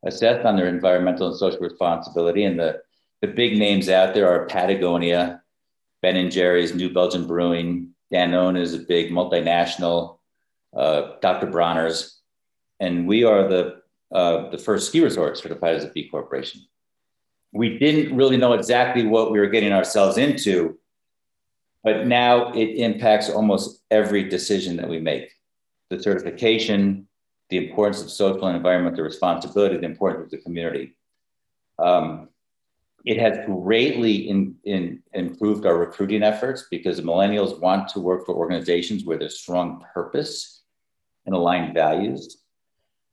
assessed on their environmental and social responsibility, and the the big names out there are Patagonia, Ben and Jerry's, New Belgium Brewing, Danone is a big multinational, uh, Dr. Bronner's, and we are the uh, the first ski resort certified as a B corporation. We didn't really know exactly what we were getting ourselves into, but now it impacts almost every decision that we make. The certification, the importance of social and environmental responsibility, the importance of the community. Um, it has greatly in, in, improved our recruiting efforts because millennials want to work for organizations where there's strong purpose and aligned values.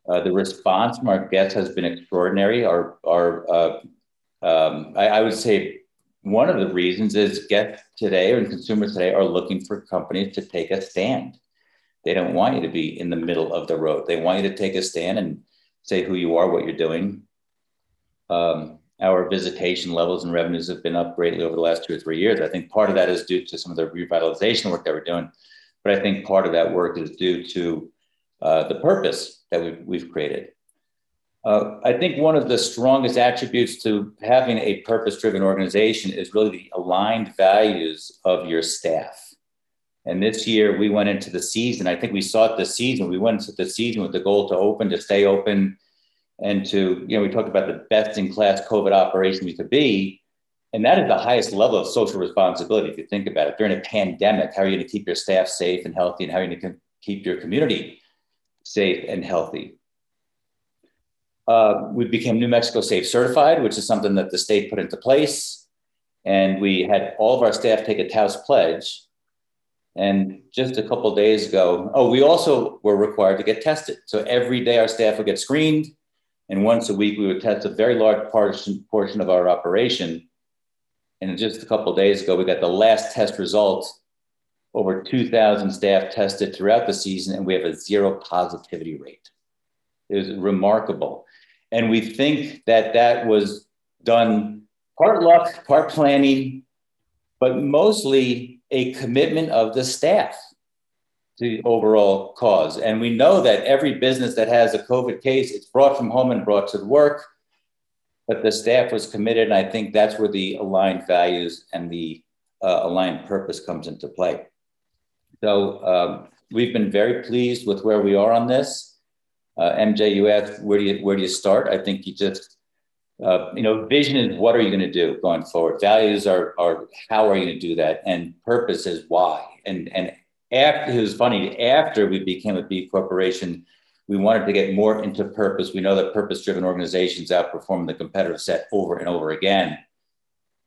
Uh, the response from our guests has been extraordinary. Our, our uh, um, I, I, would say one of the reasons is guests today and consumers today are looking for companies to take a stand. They don't want you to be in the middle of the road. They want you to take a stand and say who you are, what you're doing. Um, our visitation levels and revenues have been up greatly over the last two or three years. I think part of that is due to some of the revitalization work that we're doing, but I think part of that work is due to uh, the purpose that we've, we've created. Uh, I think one of the strongest attributes to having a purpose driven organization is really the aligned values of your staff. And this year we went into the season. I think we saw it this season. We went into the season with the goal to open, to stay open, and to, you know, we talked about the best in class COVID operation we could be. And that is the highest level of social responsibility. If you think about it, during a pandemic, how are you going to keep your staff safe and healthy? And how are you going to keep your community safe and healthy? Uh, we became New Mexico Safe Certified, which is something that the state put into place. And we had all of our staff take a Taos pledge. And just a couple days ago, oh, we also were required to get tested. So every day our staff would get screened and once a week, we would test a very large portion, portion of our operation. And just a couple days ago, we got the last test results. over 2,000 staff tested throughout the season, and we have a zero positivity rate. It was remarkable. And we think that that was done part luck, part planning, but mostly a commitment of the staff the overall cause. And we know that every business that has a COVID case, it's brought from home and brought to work. But the staff was committed, and I think that's where the aligned values and the uh, aligned purpose comes into play. So um, we've been very pleased with where we are on this. Uh, MJ, you asked where do you where do you start? I think you just uh, you know vision is what are you going to do going forward. Values are are how are you going to do that, and purpose is why. And and after it was funny after we became a B corporation, we wanted to get more into purpose. We know that purpose driven organizations outperform the competitive set over and over again.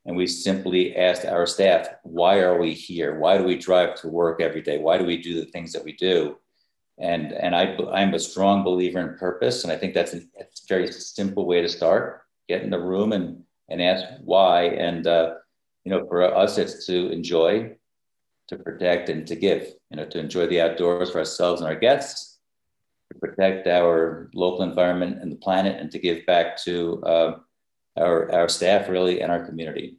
And we simply asked our staff, why are we here? Why do we drive to work every day? Why do we do the things that we do? And, and I, I'm a strong believer in purpose. And I think that's a, a very simple way to start. Get in the room and, and ask why. And, uh, you know, for us, it's to enjoy, to protect, and to give, you know, to enjoy the outdoors for ourselves and our guests, to protect our local environment and the planet, and to give back to uh, our, our staff really and our community.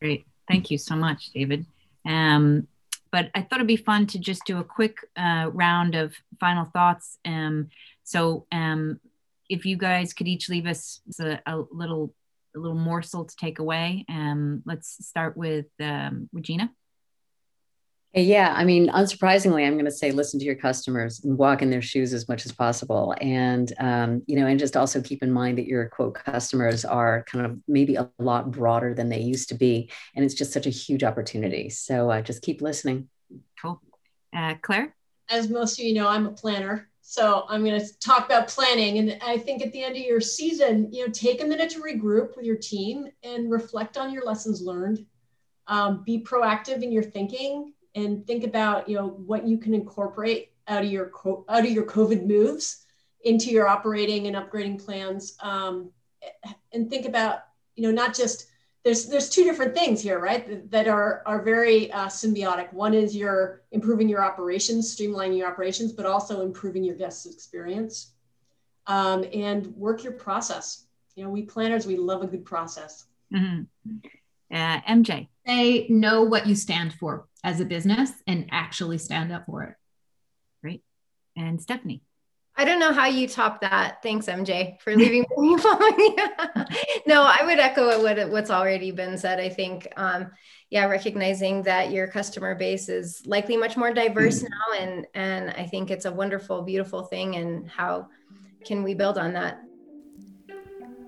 Great. Thank you so much, David. Um, but I thought it'd be fun to just do a quick uh, round of final thoughts. Um, so um, if you guys could each leave us a, a little a little morsel to take away. Um, let's start with um, Regina. Yeah, I mean, unsurprisingly, I'm going to say listen to your customers and walk in their shoes as much as possible, and um, you know, and just also keep in mind that your quote customers are kind of maybe a lot broader than they used to be, and it's just such a huge opportunity. So uh, just keep listening. Cool, uh, Claire. As most of you know, I'm a planner, so I'm going to talk about planning, and I think at the end of your season, you know, take a minute to regroup with your team and reflect on your lessons learned. Um, be proactive in your thinking and think about you know what you can incorporate out of your out of your COVID moves into your operating and upgrading plans, um, and think about you know not just there's there's two different things here, right? That are are very uh, symbiotic. One is you're improving your operations, streamlining your operations, but also improving your guests' experience, um, and work your process. You know, we planners we love a good process. Mm-hmm. Uh, MJ, they know what you stand for as a business and actually stand up for it. Great. And Stephanie. I don't know how you top that. Thanks, MJ, for leaving me following. no, I would echo what what's already been said. I think, um, yeah, recognizing that your customer base is likely much more diverse mm. now, and and I think it's a wonderful, beautiful thing. And how can we build on that?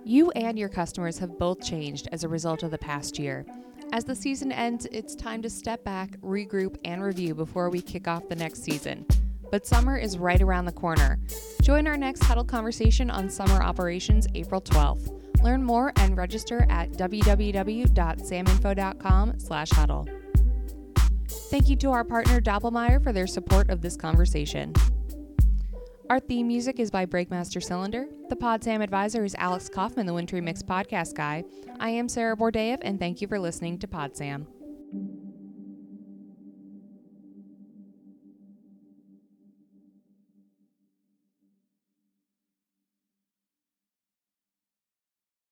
You and your customers have both changed as a result of the past year. As the season ends, it's time to step back, regroup, and review before we kick off the next season. But summer is right around the corner. Join our next Huddle conversation on summer operations April 12th. Learn more and register at www.saminfo.com/huddle. Thank you to our partner Doppelmayr for their support of this conversation. Our theme music is by Breakmaster Cylinder. The Pod Sam advisor is Alex Kaufman, the Wintry Mix podcast guy. I am Sarah Bordeev, and thank you for listening to Pod Sam.